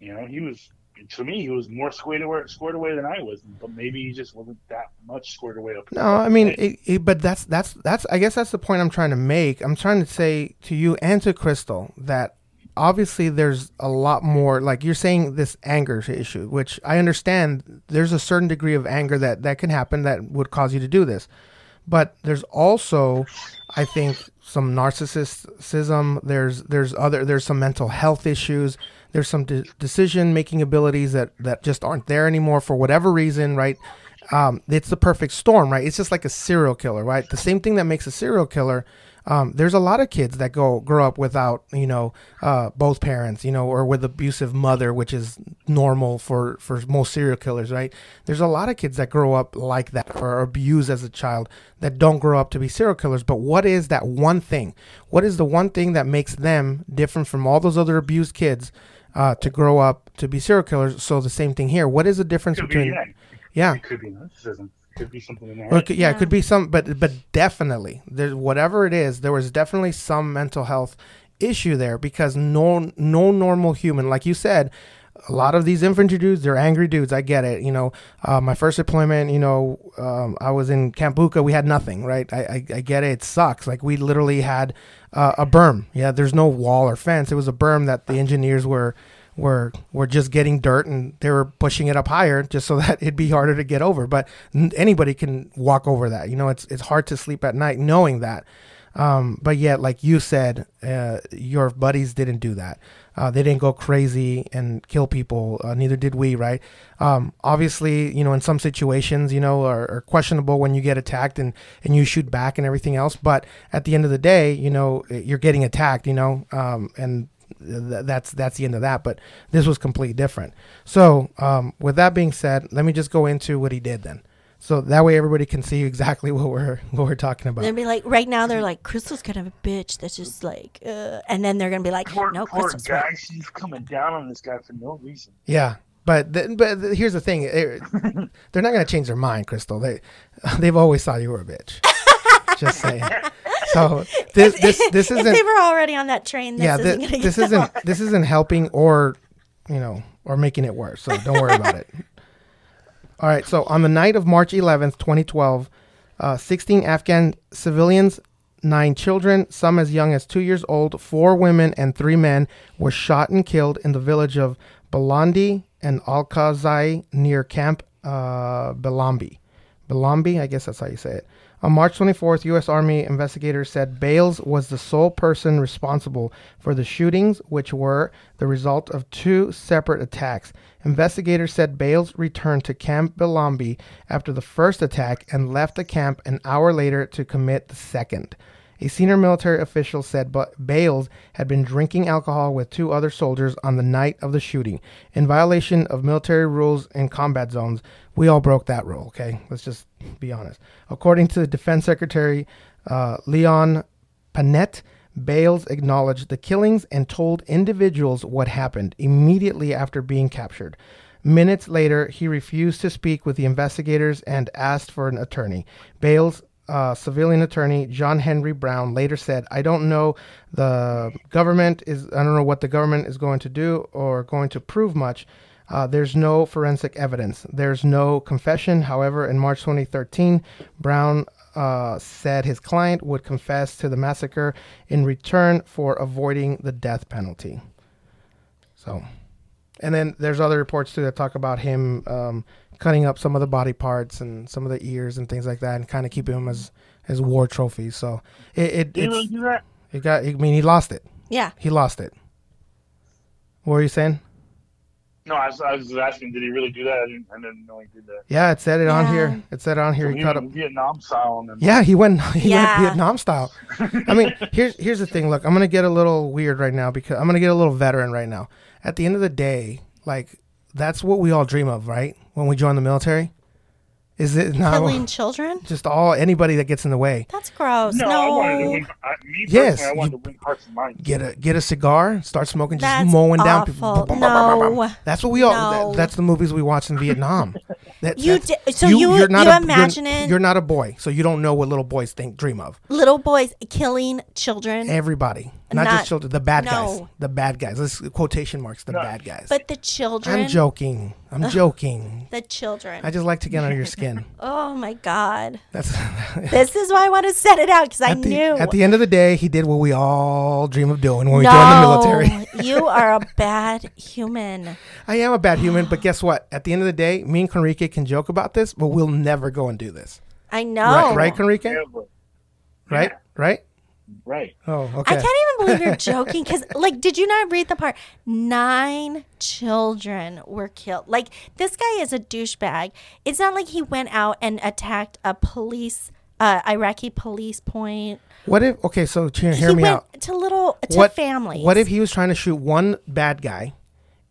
You know, he was to me he was more squared away squared away than I was, but maybe he just wasn't that much squared away up. No, I mean, it, it, but that's that's that's. I guess that's the point I'm trying to make. I'm trying to say to you and to Crystal that obviously there's a lot more. Like you're saying, this anger issue, which I understand. There's a certain degree of anger that that can happen that would cause you to do this, but there's also, I think, some narcissism. There's there's other there's some mental health issues. There's some de- decision making abilities that that just aren't there anymore for whatever reason, right? um, it's the perfect storm, right? It's just like a serial killer, right? The same thing that makes a serial killer. Um, there's a lot of kids that go grow up without, you know, uh, both parents, you know, or with abusive mother, which is normal for for most serial killers, right? There's a lot of kids that grow up like that or abused as a child that don't grow up to be serial killers. But what is that one thing? What is the one thing that makes them different from all those other abused kids uh, to grow up to be serial killers? So the same thing here. What is the difference could between? be, yeah, Yeah. it could be narcissism. It could be something in there. Or could- yeah, it could be some, but but definitely, there's whatever it is, there was definitely some mental health issue there because no no normal human, like you said, a lot of these infantry dudes, they're angry dudes. I get it. You know, uh, my first deployment, you know, um, I was in Camp Bucca. We had nothing, right? I, I, I get it. It sucks. Like we literally had uh, a berm. Yeah, there's no wall or fence. It was a berm that the engineers were were were just getting dirt and they were pushing it up higher just so that it'd be harder to get over. But anybody can walk over that. You know, it's it's hard to sleep at night knowing that. Um, but yet, like you said, uh, your buddies didn't do that. Uh, they didn't go crazy and kill people. Uh, neither did we, right? Um, obviously, you know, in some situations, you know, are, are questionable when you get attacked and, and you shoot back and everything else. But at the end of the day, you know, you're getting attacked, you know, um, and th- that's that's the end of that. But this was completely different. So, um, with that being said, let me just go into what he did then. So that way everybody can see exactly what we're what we're talking about. They'll be like, right now they're like, Crystal's kind of a bitch that's just like, uh, and then they're gonna be like, Poor, no, poor Crystal's guy. right. She's coming down on this guy for no reason. Yeah, but th- but th- here's the thing: it- they're not gonna change their mind, Crystal. They they've always thought you were a bitch. Just saying. So this this this if isn't they were already on that train, this yeah isn't this, gonna this get isn't this isn't helping or you know or making it worse. So don't worry about it. All right. So on the night of March 11th, 2012, uh, 16 Afghan civilians, nine children, some as young as two years old, four women, and three men were shot and killed in the village of Balandi and Al-Khazai near Camp uh. Belambi, I guess that's how you say it. On March 24th, U.S. Army investigators said Bales was the sole person responsible for the shootings, which were the result of two separate attacks. Investigators said Bales returned to Camp Belambi after the first attack and left the camp an hour later to commit the second. A senior military official said Bales had been drinking alcohol with two other soldiers on the night of the shooting. In violation of military rules in combat zones, we all broke that rule, okay? Let's just be honest. According to Defense Secretary uh, Leon Panetta, Bales acknowledged the killings and told individuals what happened immediately after being captured. Minutes later, he refused to speak with the investigators and asked for an attorney. Bales uh, civilian attorney John Henry Brown later said, "I don't know the government is. I don't know what the government is going to do or going to prove much. Uh, there's no forensic evidence. There's no confession. However, in March 2013, Brown." Uh, said his client would confess to the massacre in return for avoiding the death penalty. So, and then there's other reports too that talk about him um, cutting up some of the body parts and some of the ears and things like that, and kind of keeping them as as war trophies. So it it Did he really it's, do that? it got. I mean, he lost it. Yeah. He lost it. What were you saying? No, I was, I was asking, did he really do that? I didn't, I didn't know he did that. Yeah, it said it on Yeah. here. It said on here. So he he cut up. went Vietnam style and then Yeah, he went. He Yeah. went Vietnam style. I mean, here's here's the thing. Look, I'm gonna get a little weird right now because I'm gonna get a little veteran right now. At the end of the day, like that's what we all dream of, right? When we join the military, is it not Killing children? just all anybody that gets in the way? That's gross. No, No. I wanted to win. I, me Yes, I wanted you- to win hearts and minds. Get a get a cigar, start smoking, just That's mowing down awful. people. No. That's what we all. No. that- that's the movies we watch in Vietnam. That, You that's- di- so you- you're not you a- imagine you're, it? You're not a boy, so you don't know what little boys think dream of. Little boys killing children. Everybody, not, Not- just children. The bad guys. The bad guys. Let's quotation marks. The No. bad guys. But the children. I'm joking. I'm joking. The children. I just like to get under your skin. oh my God. That's This is why I want to set it out because I at the, knew. at the end of the day, he did what we all dream of doing when we join the military. you are a bad human. I am a bad human, but guess what? At the end of the day, me and Conrique can joke about this, but we'll never go and do this. I know. Right, right, Conrique? Yeah, but- Right? Right? Right. Oh, okay. I can't even believe you're joking because, like, did you not read the part? Nine children were killed. Like, this guy is a douchebag. It's not like he went out and attacked a police, uh, Iraqi police point. What if? Okay, so hear, hear he me went out. to little to What families. What if he was trying to shoot one bad guy,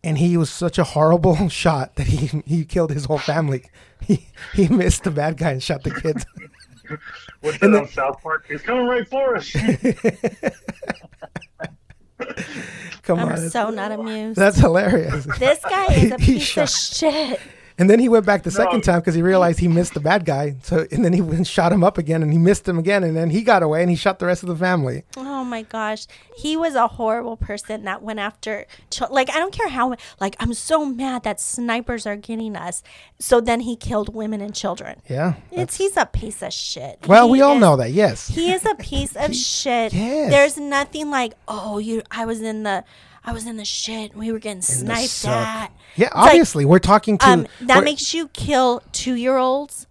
and he was such a horrible shot that he he killed his whole family. He he missed the bad guy and shot the kids. What's that on South Park? It's coming right for us. Come I'm on, it's- so not amused. that's hilarious. This guy is a piece of shit. And then he went back the second time because he realized he missed the bad guy. So and then he went and shot him up again, and he missed him again, and then he got away and he shot the rest of the family. Oh my gosh, he was a horrible person that went after. Ch- like I don't care how. Like I'm so mad that snipers are getting us. So then he killed women and children. Yeah. It's he's a piece of shit. Well, He we all is- know that. Yes. He is a piece of shit. Yes. There's nothing like, oh, you. I was in the, I was in the shit. and We were getting sniped at. Yeah, It's like, obviously, we're talking to. um, that makes you kill two year olds.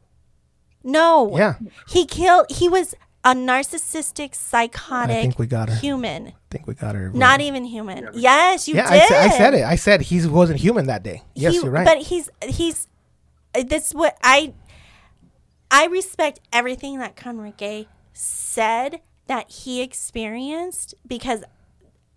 No. Yeah. He killed. He was a narcissistic, psychotic I think we got her. human. I think we got her. Not even human. Yes, you Yeah, did. I, sa- I said it. I said he wasn't human that day. Yes, He- you're right. But he's he's uh, that's what I I respect everything that Conrique said that he experienced because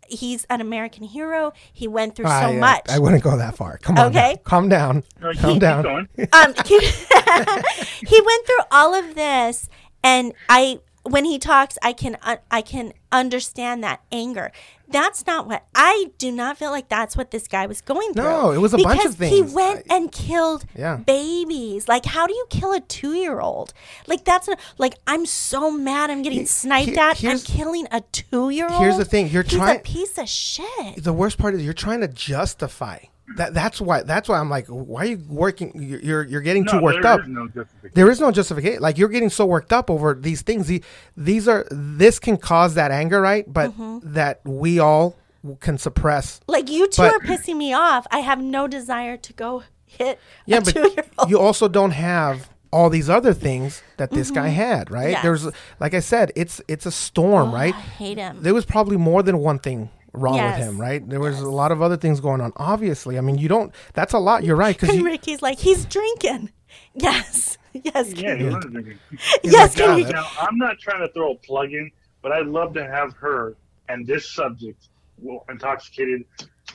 he's an American hero. He went through so uh, much. I wouldn't go that far. Come on. Okay. now. Calm down. No, Calm keep down. going. um, he, he went through all of this, and I when he talks, I can uh, I can understand that anger. That's not what I do not feel like. That's what this guy was going through. No, it was a bunch because of He went I- and killed Yeah. babies. Like, how do you kill a two year old? Like, that's not, like I'm so mad. I'm getting He- sniped he- at. I'm killing a two year old. Here's the thing, you're He's a trying- piece of shit. The worst part is you're trying to justify that. That's why. That's why I'm like, why are you working? You're you're, you're getting too worked there up. is no justification. There is no justification. Like you're getting so worked up over these things. These are this can cause that anger, right? But Mm-hmm. that we all can suppress. Like you two But- are pissing me off. I have no desire to go hit Yeah, a but two year old. you also don't have all these other things that this guy had, right? Mm-hmm. Yes. There's, like I said, it's it's a storm, right? I hate him. There was probably more than one thing wrong Yes. with him, right? There was a lot of other things going on. Obviously, I mean, you don't. That's a lot. You're right because Ricky's like, he's drinking. Yes. Yes. Yeah, Can he was drinking. yes. Yeah, Can you, Now, I'm not trying to throw a plug in, but I'd love to have her and this subject, well, intoxicated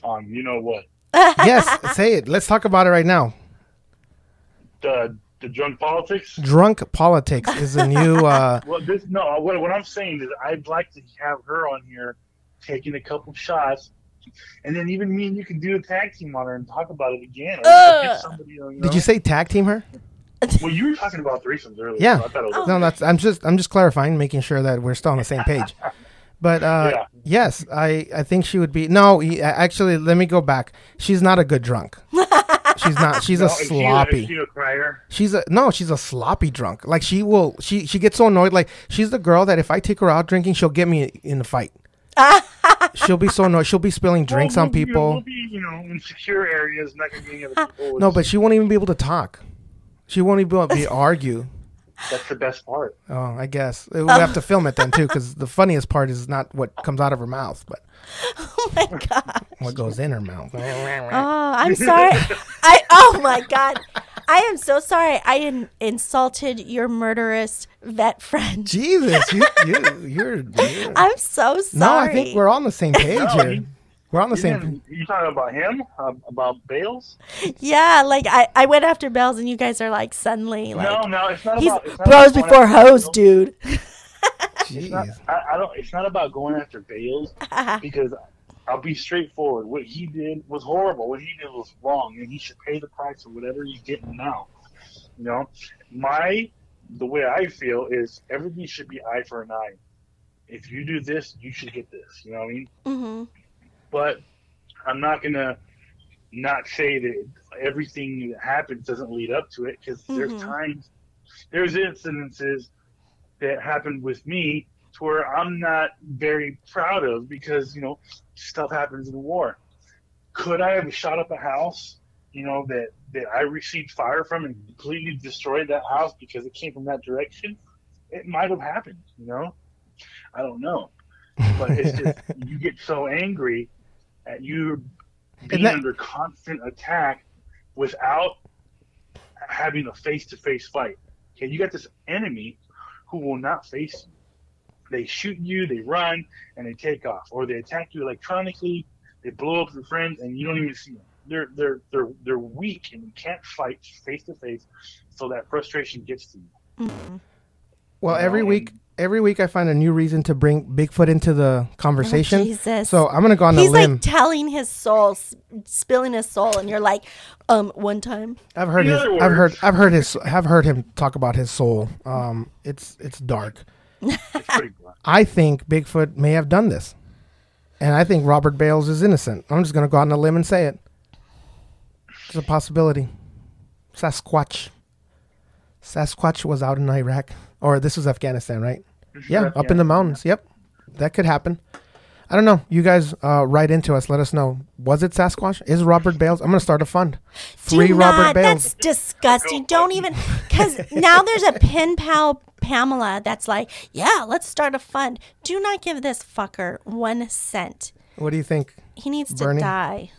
on you know what, yes, say it. Let's talk about it right now. the the drunk politics. Drunk politics is a new. Uh, Well, this no. What, what I'm saying is, I'd like to have her on here, taking a couple of shots, and then even me and you can do a tag team on her and talk about it again. Or Ugh. get somebody, you know, did you say tag team her? Well, you were talking about threesomes earlier. Yeah. so I thought it was No, that's. I'm just. I'm just clarifying, making sure that we're still on the same page. But uh, Yeah. yes, I. I think she would be. No, he, actually, let me go back. She's not a good drunk. She's not. She's No, a is she sloppy. Is she a crier? She's a no. She's a sloppy drunk. Like she will. She she gets so annoyed. Like she's the girl that if I take her out drinking, she'll get me in a fight. She'll be so annoyed. She'll be spilling drinks Well, on we'll be- people. We'll be, you know, in secure areas, not going to be other people. No, but she won't even be able to talk. She won't even be able to argue. that's the best part. Oh, I guess we have to film it then too, because the funniest part is not what comes out of her mouth, but oh my God. what goes in her mouth. Oh, I'm sorry. I, oh my God. I am so sorry. I in, insulted your murderous vet friend. Jesus, you, you, you're. you're I'm so sorry. no, I think we're on the same page here. We're on the You, same. didn't- you talking about him? Uh, about Bales? Yeah, like I, I went after Bales, and you guys are like suddenly like no, no, it's not he's about. It's not bros about before after hoes, dude. It's not, Jeez. I, I don't. It's not about going after Bales because I'll be straightforward. What he did was horrible. What he did was wrong, and he should pay the price for whatever he's getting now. You know, my the way I feel is everything should be eye for an eye. If you do this, you should get this. You know what I mean? hmm but I'm not gonna not say that everything that happens doesn't lead up to it because there's Mhm. times, there's incidences that happened with me to where I'm not very proud of because you know stuff happens in war. Could I have shot up a house, you know that that I received fire from and completely destroyed that house because it came from that direction? It might have happened, you know. I don't know, but it's just you get so angry at you being that- under constant attack without having a face-to-face fight. Okay, you got this enemy who will not face you. They shoot you, they run, and they take off, or they attack you electronically. They blow up your friends, and you don't even see them. They're they're they're they're weak and you can't fight face to face, so that frustration gets to you. Well, every No, week, every week I find a new reason to bring Bigfoot into the conversation. Oh, Jesus. So I'm gonna go on He's a limb. like telling his soul, s- spilling his soul, and you're like, um, one time. I've heard In his. I've heard. I've heard his. I've heard him talk about his soul. Um, it's it's dark. It's pretty blunt. I think Bigfoot may have done this, and I think Robert Bales is innocent. I'm just gonna go out on a limb and say it. It's a possibility. Sasquatch. Sasquatch was out in Iraq, or this was Afghanistan, right? Yeah, up in the mountains. Yep, that could happen. I don't know. You guys uh, write into us. Let us know. Was it Sasquatch? Is Robert Bales? I'm gonna start a fund. Free Do Robert not. Bales. That's disgusting. Don't even, because now there's a pen pal Pamela that's like, yeah, let's start a fund. Do not give this fucker one cent. What do you think? He needs to die.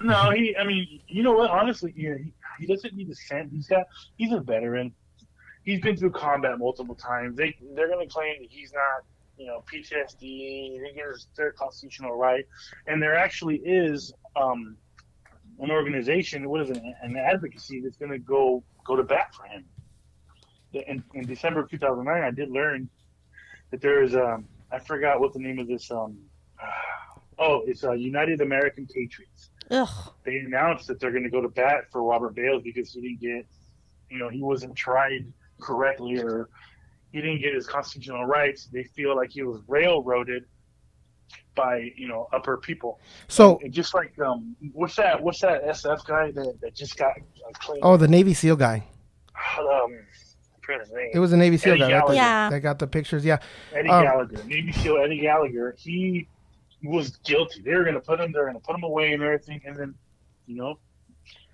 No, he. I mean, you know what? Honestly, yeah, he, he doesn't need a cent. He's got. He's a veteran. He's been through combat multiple times. They they're gonna claim that he's not, you know, PTSD. Get his third constitutional right, and there actually is um, an organization. What is it? An advocacy that's gonna go go to bat for him. In, in December of 2009, I did learn that there is um, I forgot what the name of this um. Oh, it's uh, United American Patriots Ugh. they announced that they're going to go to bat for Robert Bales because he didn't get, you know, he wasn't tried correctly or he didn't get his constitutional rights. They feel like he was railroaded by, you know, upper people. So, And just like, um, what's that? What's that SF guy that, that just got uh, claimed? oh, the Navy SEAL guy. Um, I forget his name. It was a Navy SEAL Eddie guy. Right? Gallagher. Yeah. That got the pictures. Yeah. Eddie um, Gallagher, Navy SEAL Eddie Gallagher. He was guilty. They were going to put him. They're going to put him away and everything. And then, you know,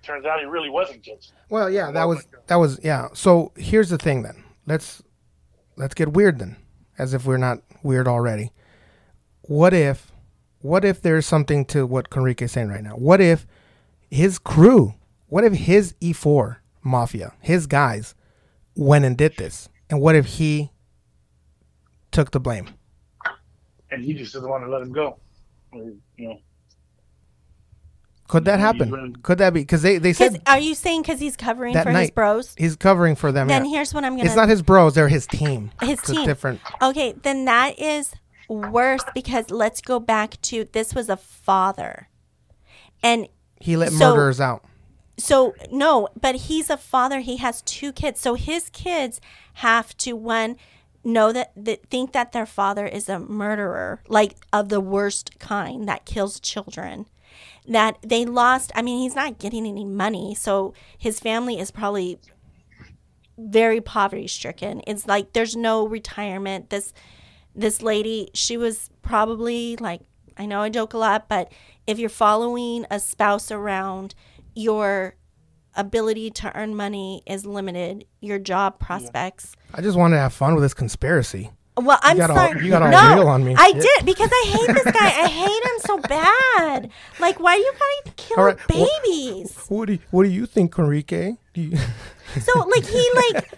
turns out he really wasn't guilty. Well, yeah, that was that was yeah. So here's the thing then. Let's let's get weird then, as if we're not weird already. What if what if there's something to what Conrique is saying right now? What if his crew, what if his E4 mafia, his guys went and did this? And what if he took the blame? and he just doesn't want to let him go. Or, you know, Could that happen? running- Could that be? Because they, they 'Cause said are you saying because he's covering That for his bros? he's covering for them. Then yeah. here's what I'm gonna. It's not his bros; they're his team. His It's team. different. Okay, then that is worse because let's go back to this was a father. And He let So- murderers out. so no, but he's a father, he has two kids. So his kids have to one know that, that think that their father is a murderer, like of the worst kind that kills children. That they lost, I mean, he's not getting any money, so his family is probably very poverty stricken. It's like there's no retirement. This this lady, she was probably like I know I joke a lot, but if you're following a spouse around, your ability to earn money is limited. Your job prospects. I just wanted to have fun with this conspiracy. Well, I'm got all- sorry. you got all no, real on me. I Yeah. did because I hate this guy. I hate him so bad. Like, why are you gotta kill All right, well- babies? What do you, What do you think, Conrique? Do you, So like he like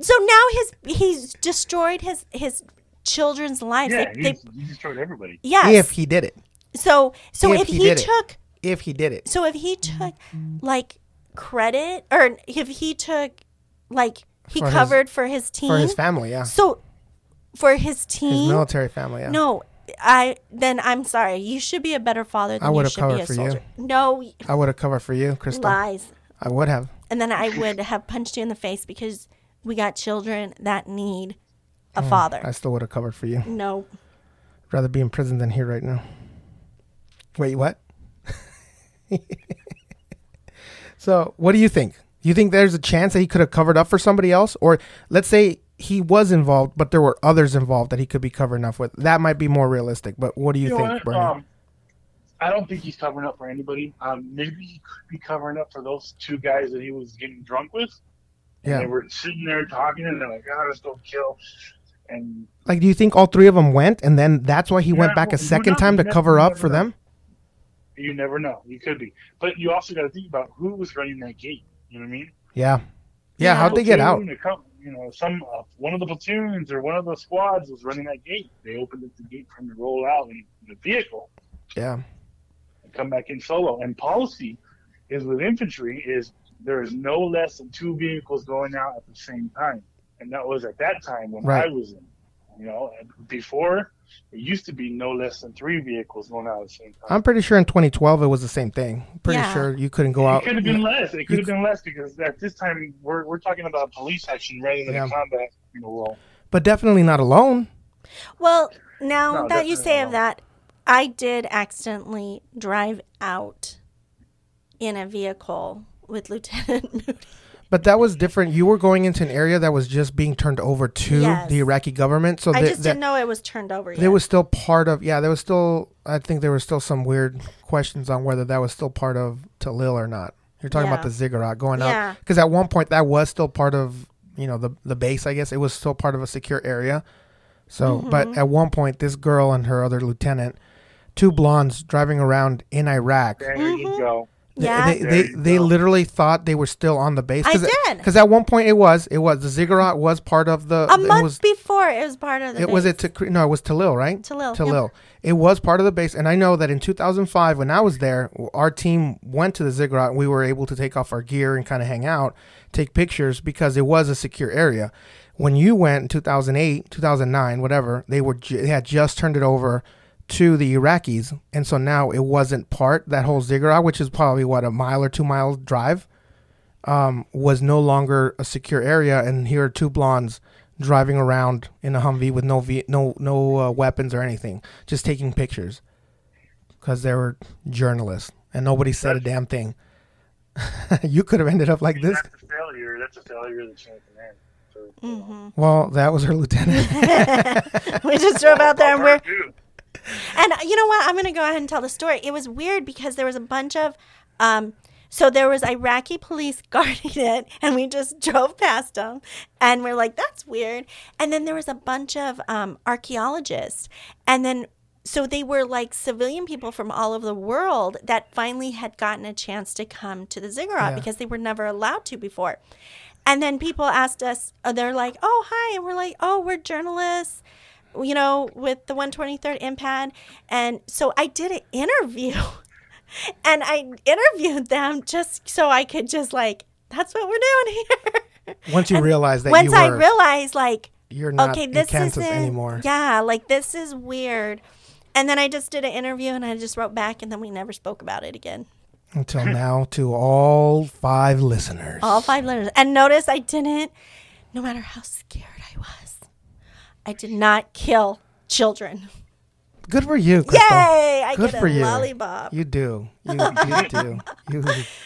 so now his he's destroyed his his children's lives. yeah, They, they, he destroyed everybody. yes. if he did it, so so if if, he he, did it. took if he did it, so if he took like credit or if he took like he For his- covered for his team for his family, yeah, so for his team. his military family, yeah. no I then I'm sorry you should be a better father than I would've covered for you. no I would have covered for you, Crystal. lies I would have. and then I would have punched you in the face because we got children that need a I father I still would have covered for you. no Rather be in prison than here right now. Wait, what? so, what do you think? You think there's a chance that he could have covered up for somebody else, or let's say he was involved, but there were others involved that he could be covering up with? That might be more realistic. But what do you, You think, what? Bernie? Um, I don't think he's covering up for anybody. Um, maybe he could be covering up for those two guys that he was getting drunk with. And Yeah. They were sitting there talking, and they're like, "Ah, let's go kill." And Like, do you think all three of them went, and then that's why he went back a second time to cover up for know. them? you never know. You could be, but you also got to think about who was running that gate. You know what I mean? Yeah. Yeah. Yeah. How'd they get out? Platoon, a couple- You know, some uh, one of the platoons or one of the squads was running that gate. They opened up the gate for him to roll out in the vehicle Yeah. and come back in solo. And policy is with infantry is there is no less than two vehicles going out at the same time, and that was at that time when Right. I was in. You know, before it used to be no less than three vehicles going out at the same time. I'm pretty sure in 2012 it was the same thing. Pretty Yeah. sure you couldn't go It out. It could have been less. It could have been less because at this time we're we're talking about police action rather than Yeah. combat you know, role. But definitely not alone. Well, now No, that you definitely say of that, I did accidentally drive out in a vehicle with Lieutenant Moody. But that was different. You were going into an area that was just being turned over to Yes. the Iraqi government. So I the- just that- didn't know it was turned over yet. there was still part of yeah. There was still I think there were still some weird questions on whether that was still part of Tallil or not. You're talking about the ziggurat going Yeah. out because at one point that was still part of you know the the base. I guess it was still part of a secure area. So, Mm-hmm. but at one point, this girl and her other lieutenant, two blondes driving around in Iraq. There Mm-hmm. you go. They- Yeah. They There they, they literally thought they were still on the base. I Cause, did. Because at one point it was it was the ziggurat was part of the. A it month was, before it was part of the it was base. it to no it was Tallil right Tallil, Tallil it was part of the base and I know that in 2005 when I was there our team went to the ziggurat and we were able to take off our gear and kind of hang out take pictures because it was a secure area when you went in 2008 2009 whatever they were ju- they had just turned it over to the Iraqis and so now it wasn't part that whole ziggurat which is probably what a mile or two mile drive um, was no longer a secure area, and here are two blondes driving around in a Humvee with no ve- no no uh, weapons or anything, just taking pictures because they were journalists and nobody said a damn thing. you could have ended up like this. That's a failure. That's a failure of the chain of command. Mm-hmm. Well, that was her lieutenant. we just drove out there and we're Dude, And uh, you know what? I'm going to go ahead and tell the story. It was weird because there was a bunch of, um, so there was Iraqi police guarding it, and we just drove past them, and we're like, "That's weird." And then there was a bunch of um, archaeologists, and then so they were like civilian people from all over the world that finally had gotten a chance to come to the ziggurat Yeah. because they were never allowed to before. And then people asked us, uh, they're like, "Oh, hi," and we're like, "Oh, we're journalists." You know, with the 123rd MPAD. And so I did an interview and I interviewed them just so I could just like, that's what we're doing here. Once you realize that Once you I realized, like, you're not okay, in this Kansas isn't, anymore. yeah, like this is weird. And then I just did an interview and I just wrote back and then we never spoke about it again. Until now, to all five listeners. All five letters. And notice I didn't, no matter how scared I did not kill children. Good for you, Crystal. Yay! I Good get for a you. lollipop. You do. You, you do. You,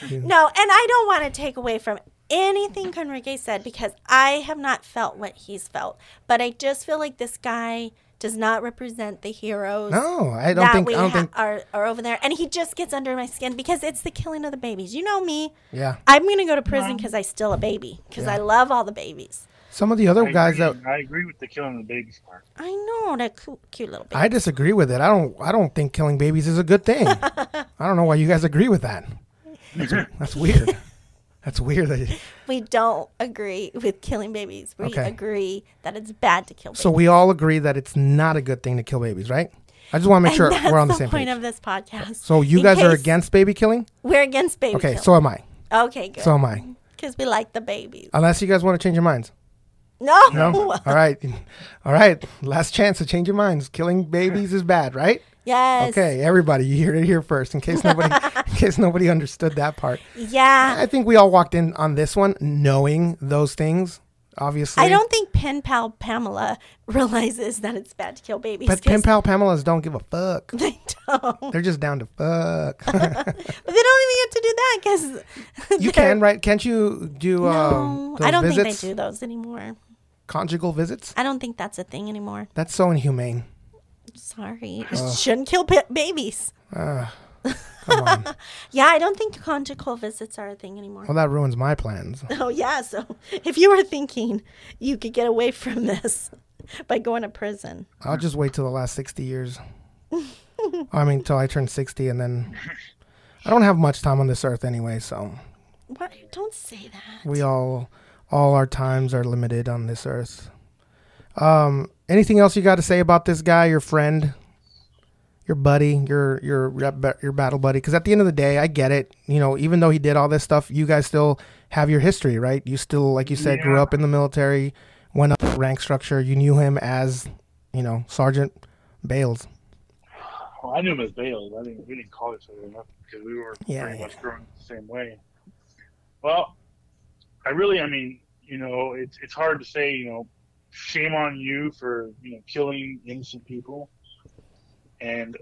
you. No, and I don't want to take away from anything Conrique said because I have not felt what he's felt. But I just feel like this guy does not represent the heroes No, I don't that think. we I don't ha- think. are, are over there. And he just gets under my skin because it's the killing of the babies. You know me. Yeah. I'm going to go to prison because I still a baby because Yeah. I love all the babies. Some of the other I guys agree, that I agree with the killing the babies part. I know that cute, cute little baby. I disagree with it. I don't. I don't think killing babies is a good thing. I don't know why you guys agree with that. That's, that's weird. That's weird. That, we don't agree with killing babies. We Okay. agree that it's bad to kill babies. so we all agree that it's not a good thing to kill babies, right? I just want to make sure we're on the, the same point page. of this podcast. So you In guys are against baby killing? We're against baby Okay, killing. so am I. Okay, good. So am I. Because we like the babies. Unless you guys want to change your minds. No. No. all right. All right. Last chance to change your minds. Killing babies is bad, right? Yes. Okay, everybody, you hear it here first, in case nobody, in case nobody understood that part. Yeah. I think we all walked in on this one knowing those things. Obviously, I don't think Pen Pal Pamela realizes that it's bad to kill babies. But pen pal Pamela's don't give a fuck. They don't. They're just down to fuck. But they don't even get to do that because you can, right? Can't you do No, um, those I don't visits? think they do those anymore. Conjugal visits? I don't think that's a thing anymore. That's so inhumane. Sorry, shouldn't kill pa- babies. Come on. Yeah, I don't think conjugal visits are a thing anymore. well, that ruins my plans. Oh yeah, so if you were thinking you could get away from this by going to prison, I'll just wait till the last 60 years. I mean, till I turn 60, and then I don't have much time on this earth anyway, so what? Don't say that. we all, all our times are limited on this earth. Um, anything else you got to say about this guy, your friend, your buddy, your your your battle buddy? Because at the end of the day, I get it. You know, even though he did all this stuff, you guys still have your history, right? You still, like you said, grew up in the military, went up the rank structure. You knew him as, you know, Sergeant Bales. Well, I knew him as Bales. I didn't. We didn't call each other enough because we were Yeah, pretty yeah. much growing the same way. Well, I really, I mean, you know, it's it's hard to say, you know, shame on you for you know killing innocent people, and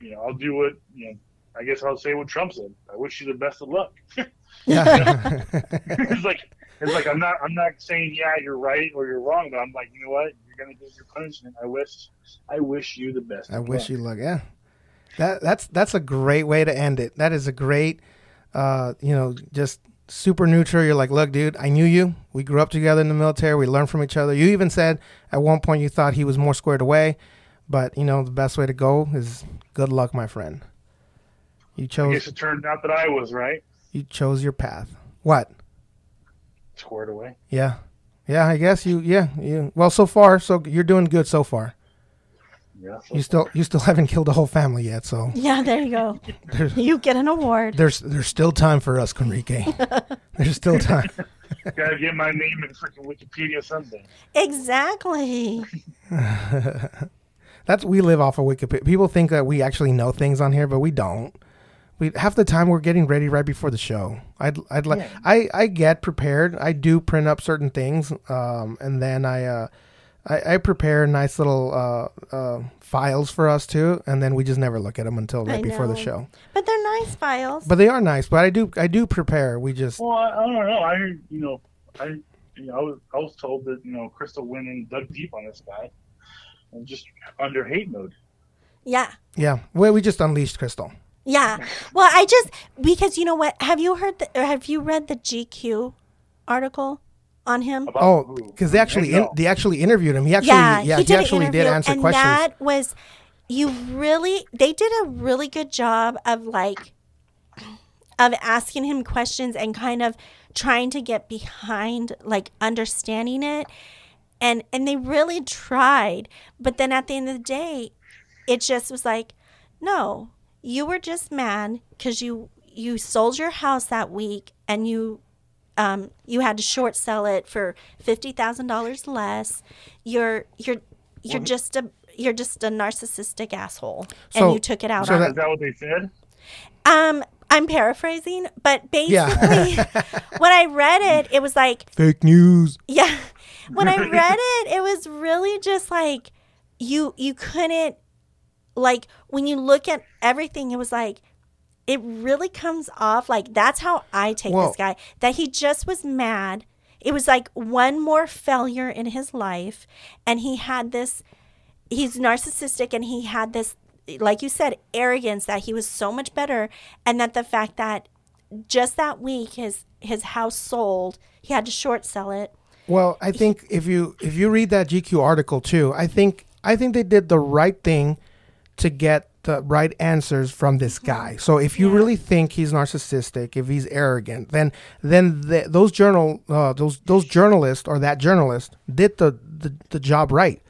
you know, I'll do what you know. I guess I'll say what Trump said. I wish you the best of luck. Yeah. it's like it's like I'm not I'm not saying yeah you're right or you're wrong, but I'm like you know what you're gonna get your punishment. I wish I wish you the best. I of wish luck. you luck. Yeah, that that's that's a great way to end it. That is a great, uh, you know, just super neutral. You're like, look, dude, I knew you. We grew up together in the military. We learned from each other. You even said at one point you thought he was more squared away, but you know the best way to go is good luck, my friend. You chose. I guess it turned out that I was right. you chose your path. What? Squared away. Yeah, yeah. I guess you. Yeah, you. Well, so far, so you're doing good so far. Yeah. You still you still haven't killed the whole family yet, so Yeah, there you go. there's You get an award. there's, there's still time for us, Conrique. there's still time. Gotta get my name in freaking Wikipedia someday. Exactly. That's we live off of Wikipedia. People think that we actually know things on here, but we don't. We half the time we're getting ready right before the show. I'd I'd like Yeah. I I get prepared. I do print up certain things, um, and then I uh, I, I prepare nice little uh, uh, files for us too, and then we just never look at them until right I before the know. show. But they're nice files. But they are nice. But I do I do prepare. We just Well, I, I don't know. I heard, you know, I, you know, I was, I was told that, you know, Crystal went and dug deep on this guy, and just under hate mode. yeah. yeah. Well, we just unleashed Crystal. Yeah. Well, I just because you know what? Have you heard the or have you read the GQ article on him? About Oh, because they actually in, they actually interviewed him. He actually yeah, yeah, he he, actually did interview, answer and questions. that was you really they did a really good job of like of asking him questions and kind of trying to get behind like understanding it and and they really tried but then at the end of the day it just was like no you were just mad because you you sold your house that week and you um, you had to short sell it for fifty thousand dollars less. You're you're you're just a you're just a narcissistic asshole, So- and you took it out so on. that- Is that what they said? um, I'm paraphrasing, but basically, Yeah. when I read it, it was like Fake news. yeah. When I read it, it was really just like you you couldn't like when you look at everything, it was like it really comes off like that's how I take Well- this guy. That he just was mad. It was like one more failure in his life and he had this he's narcissistic and he had this like you said arrogance that he was so much better and that the fact that just that week his his house sold he had to short sell it Well, I think if you if you read that GQ article too, I think I think they did the right thing to get the right answers from this guy. So if you Mm-hmm. Yeah. really think he's narcissistic, if he's arrogant, then then the, those journal uh, those those journalists or that journalist did the, the the job right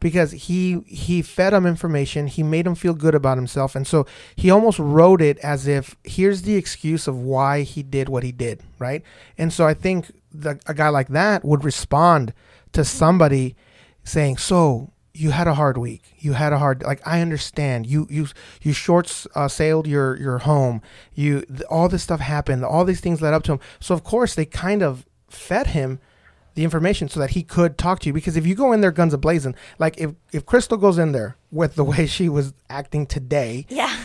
because he he fed him information he made him feel good about himself and so he almost wrote it as if here's the excuse of why he did what he did right and so i think the, a guy like that would respond to somebody saying so you had a hard week. You had a hard like i understand. You you you short uh, sailed your your home. You th- all this stuff happened. All these things led up to him. So of course they kind of fed him the information so that he could talk to you. Because if you go in there guns a blazing, like if if Crystal goes in there with the way she was acting today, yeah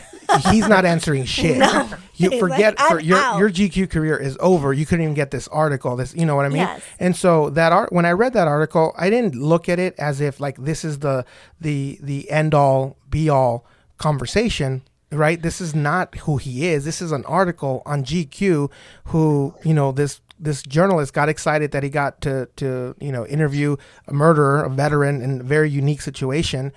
he's not answering shit. No. You He's forget like, for your out." your GQ career is over. You couldn't even get this article. This you know what I mean? Yes. And so that art when I read that article, I didn't look at it as if like this is the the the end all be all conversation. Right, this is not who he is. This is an article on GQ, who you know this this journalist got excited that he got to to you know interview a murderer, a veteran in a very unique situation,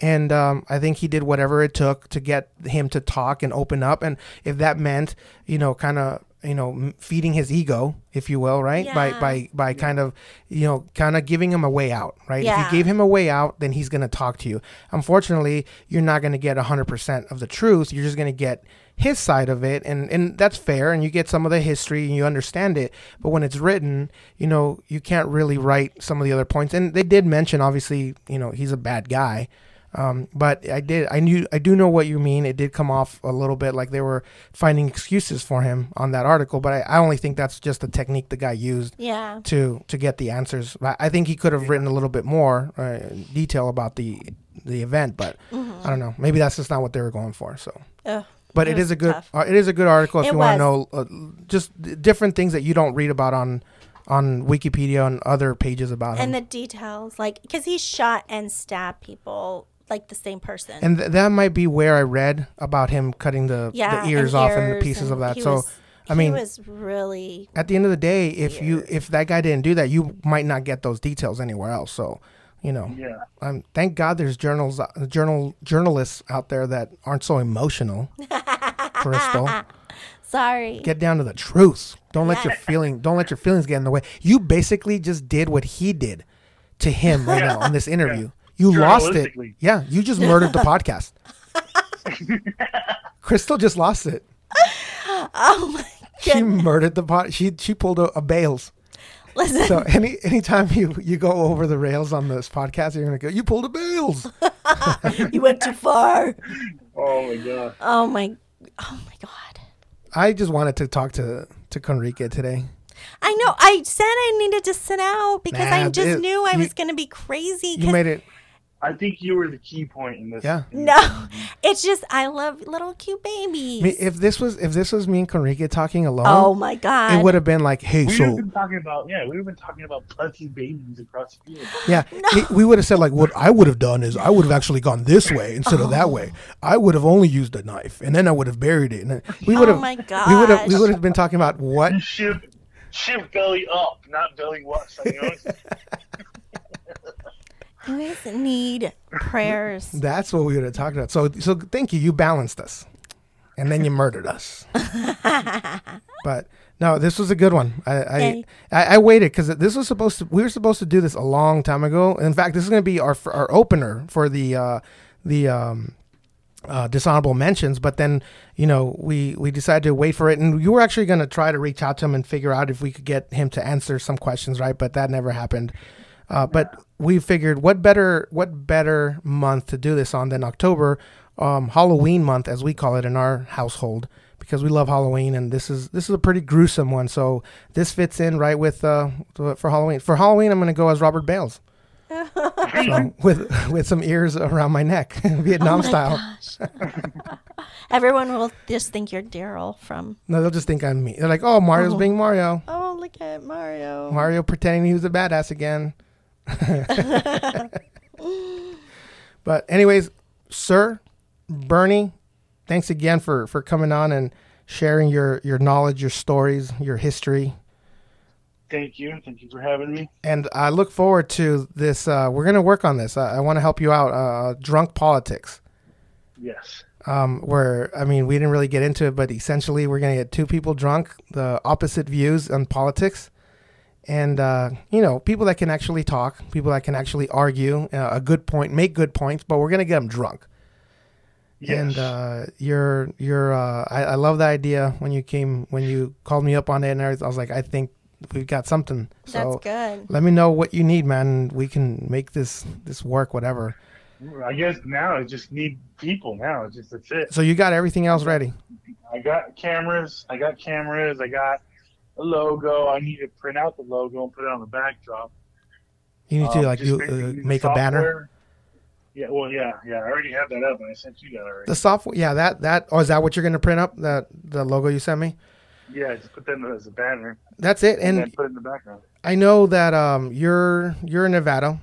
and um, I think he did whatever it took to get him to talk and open up. And if that meant you know kind of you know feeding his ego, if you will, right by Yeah. by by by kind of you know kind of giving him a way out, right? yeah. If you gave him a way out, then he's going to talk to you. Unfortunately, you're not going to get 100% of the truth. You're just going to get his side of it and and that's fair and you get some of the history and you understand it but when it's written you know you can't really write some of the other points and they did mention obviously you know he's a bad guy um, but I did I knew I do know what you mean it did come off a little bit like they were finding excuses for him on that article but I, I only think that's just the technique the guy used yeah to to get the answers. I I think he could have written a little bit more uh, detail about the the event, but I don't know. Maybe that's just not what they were going for. So, Ugh, but It it is a good uh, it is a good article if It you want to know uh, just different things that you don't read about on on Wikipedia and other pages about and him. the details like because he shot and stabbed people like the same person And th- that might be where I read about him cutting the, yeah the ears and off and the ears pieces of that. So was- I mean, he was really at the end of the day, if you if that guy didn't do that, you might not get those details anywhere else. So, you know, Yeah. um, thank God there's journals, uh, journal journalists out there that aren't so emotional. Crystal, sorry. get down to the truth. Don't let your feeling, don't let your feelings get in the way. You basically just did what he did to him right now in this interview. You lost it. Yeah, you just murdered the podcast. Crystal just lost it. oh my god. She murdered the pod. She she pulled a, a Bales. Listen, So any anytime you you go over the rails on this podcast, you're gonna go. You pulled a Bales. you went too far. Oh my god. Oh my, oh my God. I just wanted to talk to to Conrique today. I know. I said I needed to sit out because I just it- knew I you- was going to be crazy. You made it. I think you were the key point in this. Yeah. in no, it's just I love little cute babies. I mean, if this was if this was me and Conrique talking alone, oh my God. it would have been like, hey, We've so been talking about yeah, we've been talking about planting babies across the field. yeah, he- we would have said like, what I would have done is I would have actually gone this way instead of that oh. way. I would have only used a knife, and then I would have buried it. And we would Oh have, my we would have, we would have been talking about what You shift shift belly up, not belly what. You know? Guys need prayers. That's what we would have talked about. So, so thank you. You balanced us, and then you murdered us. but no, this was a good one. I I, Okay. I, I waited because this was supposed to. We were supposed to do this a long time ago. In fact, this is going to be our our opener for the uh, the um, uh, dishonorable mentions. But then you know we we decided to wait for it, and you were actually going to try to reach out to him and figure out if we could get him to answer some questions, right? But that never happened. Uh, but we figured what better what better month to do this on than October, um, Halloween month as we call it in our household because we love Halloween and this is this is a pretty gruesome one. So this fits in right with uh, for Halloween. For Halloween, I'm going to go as Robert Bales. so, with with some ears around my neck, Vietnam Oh my style. Everyone will just think you're Daryl from. No, they'll just think I'm me. They're like, "Oh, Mario's Oh. being Mario. Oh, look at Mario. Mario pretending he was a badass again." but anyways, sir, Bernie, thanks again for for coming on and sharing your your knowledge, your stories, your history. Thank you. Thank you for having me. And I look forward to this. Uh, we're gonna work on this. I, I want to help you out. Uh, drunk politics. Yes. um, where I mean we didn't really get into it, but essentially we're gonna get two people drunk, the opposite views on politics, and uh, you know people that can actually talk, people that can actually argue uh, a good point, make good points, but we're gonna get them drunk. Yes. And uh, you're you're uh, I, I love the idea when you came when you called me up on it, and everything, I was like I think we've got something. That's good. let me know what you need, man. We can make this this work, whatever. I guess now I just need people. Now it's just that's it. So you got everything else ready. I got cameras. I got cameras. I got a logo. I need to print out the logo and put it on the backdrop. You need to Um, like do uh, make a banner. Yeah, well, yeah, yeah. I already have that up, and I sent you that already. The software, yeah, that that. Oh, is that what you're gonna print up? That the logo you sent me. yeah, just put that as a banner That's it. and, And put it in the background. I know that um you're you're in Nevada.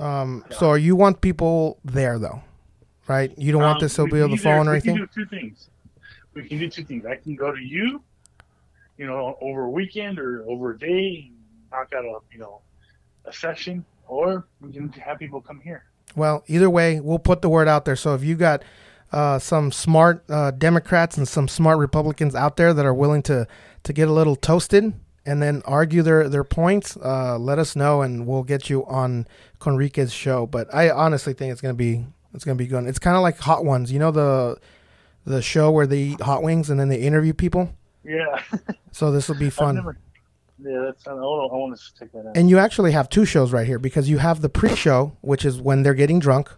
Um, so you want people there though, right? You don't want Um, this to be on the phone either- or we can anything. do two things. We can do two things. I can go to you, you know, over a weekend or over a day, knock out a you know a session, or we can have people come here. Well, either way, we'll put the word out there. So if you got uh, some smart uh, Democrats and some smart Republicans out there that are willing to to get a little toasted and then argue their their points, uh, let us know and we'll get you on Conrique's show. But I honestly think it's gonna be it's gonna be good. It's kind of like Hot Ones, you know the the show where they eat hot wings and then they interview people. Yeah, So this will be fun. never- yeah, that's. I want. I want to check that out. And you actually have two shows right here because you have the pre-show, which is when they're getting drunk,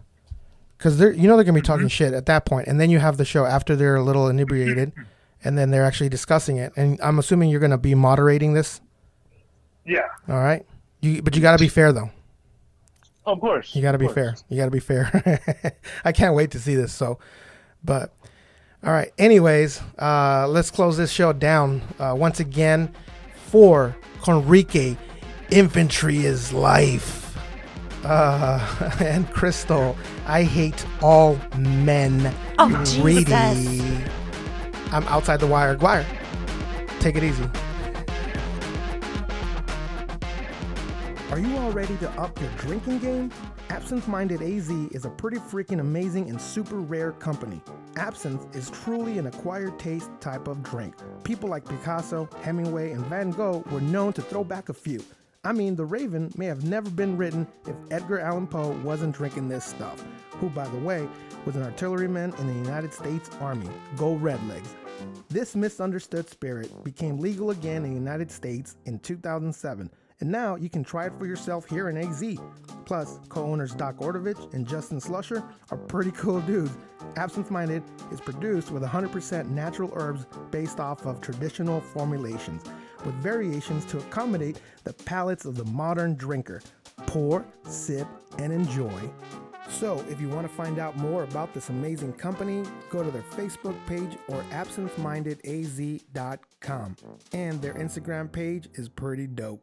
because they're you know they're gonna be mm-hmm. talking shit at that point, and then you have the show after they're a little inebriated, and then they're actually discussing it. And I'm assuming you're gonna be moderating this. Yeah, All right. You but you got to be fair though. of course. You got to be course. fair. You got to be fair. I can't wait to see this. So, but all right. Anyways, uh, let's close this show down uh, once again for Conrique. Infantry is life. Uh, and Crystal, I hate all men. Oh, Greedy. Jesus. I'm outside the wire. Guire. Take it easy. Are you all ready to up your drinking game? Absinthe Minded AZ is a pretty freaking amazing and super rare company. Absinthe is truly an acquired taste type of drink. People like Picasso, Hemingway, and Van Gogh were known to throw back a few. I mean, The Raven may have never been written if Edgar Allan Poe wasn't drinking this stuff, who, by the way, was an artilleryman in the United States Army. Go Redlegs. This misunderstood spirit became legal again in the United States in 2007, and now you can try it for yourself here in AZ. Plus, co owners Doc Ordovich and Justin Slusher are pretty cool dudes. Absinthe Minded is produced with 100% natural herbs based off of traditional formulations, with variations to accommodate the palates of the modern drinker. Pour, sip, and enjoy. So, if you want to find out more about this amazing company, go to their Facebook page or absinthemindedaz.com. And their Instagram page is pretty dope.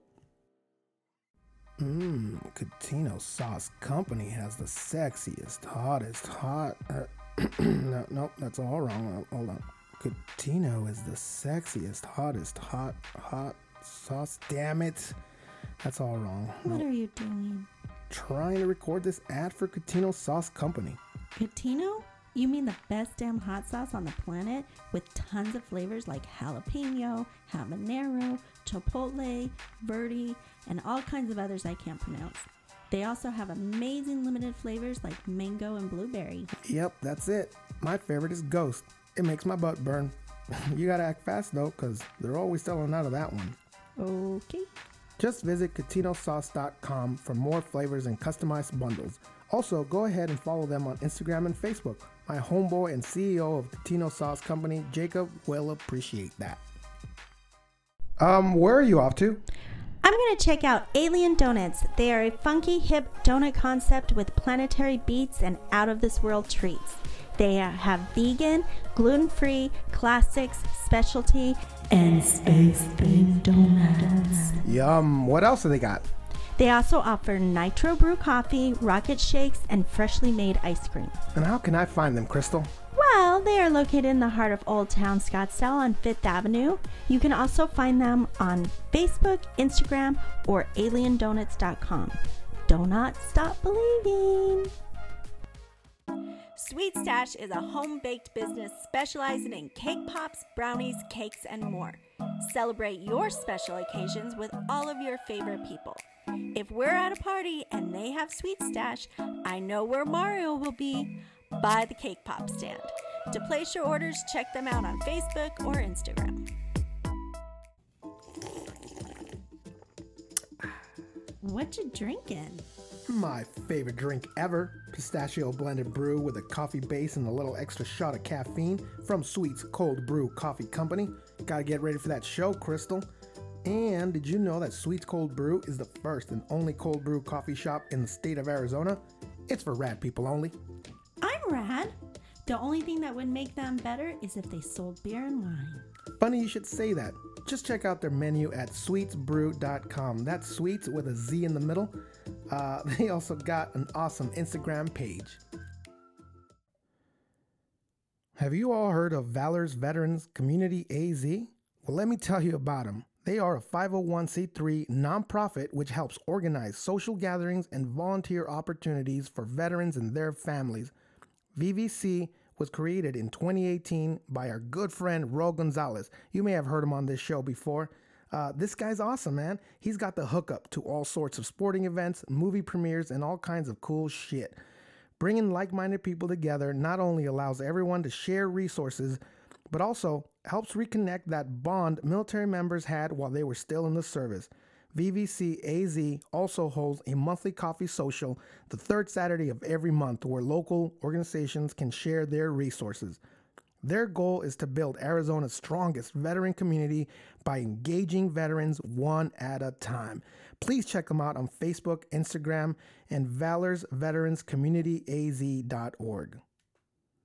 Mmm, Catino Sauce Company has the sexiest, hottest, hot. Uh, no, no, that's all wrong. Uh, hold on. Catino is the sexiest, hottest, hot, hot sauce. Damn it. That's all wrong. What Nope. are you doing? Trying to record this ad for Catino Sauce Company. Catino? You mean the best damn hot sauce on the planet with tons of flavors like jalapeno, habanero, chipotle, verde, and all kinds of others I can't pronounce. They also have amazing limited flavors like mango and blueberry. Yep, that's it. My favorite is Ghost. It makes my butt burn. you gotta act fast though, because they're always selling out of that one. Okay. Just visit CatinoSauce.com for more flavors and customized bundles. Also, go ahead and follow them on Instagram and Facebook. My homeboy and CEO of Catino Sauce Company, Jacob, will appreciate that. Um, where are you off to? I'm going to check out Alien Donuts. They are a funky, hip donut concept with planetary beats and out of this world treats. They have vegan, gluten free, classics, specialty, and space themed donuts. Yum. What else do they got? They also offer nitro brew coffee, rocket shakes, and freshly made ice cream. And how can I find them, Crystal? Well, they are located in the heart of Old Town Scottsdale on Fifth Avenue. You can also find them on Facebook, Instagram, or aliendonuts.com. Do not stop believing. Sweet Stash is a home baked business specializing in cake pops, brownies, cakes, and more. Celebrate your special occasions with all of your favorite people. If we're at a party and they have Sweet Stash, I know where Mario will be by the cake pop stand. To place your orders, check them out on Facebook or Instagram. What you drinking? My favorite drink ever pistachio blended brew with a coffee base and a little extra shot of caffeine from Sweet's Cold Brew Coffee Company. Gotta get ready for that show, Crystal. And did you know that Sweet's Cold Brew is the first and only cold brew coffee shop in the state of Arizona? It's for rad people only. I'm rad. The only thing that would make them better is if they sold beer and wine. Funny you should say that. Just check out their menu at sweetsbrew.com. That's sweets with a Z in the middle. Uh, they also got an awesome Instagram page. Have you all heard of Valor's Veterans Community AZ? Well, let me tell you about them. They are a 501c3 nonprofit which helps organize social gatherings and volunteer opportunities for veterans and their families. VVC was created in 2018 by our good friend Ro Gonzalez. You may have heard him on this show before. Uh, this guy's awesome, man. He's got the hookup to all sorts of sporting events, movie premieres, and all kinds of cool shit. Bringing like minded people together not only allows everyone to share resources, but also helps reconnect that bond military members had while they were still in the service. VVC AZ also holds a monthly coffee social the third Saturday of every month where local organizations can share their resources. Their goal is to build Arizona's strongest veteran community by engaging veterans one at a time. Please check them out on Facebook, Instagram, and Valor's Veterans Community AZ.org.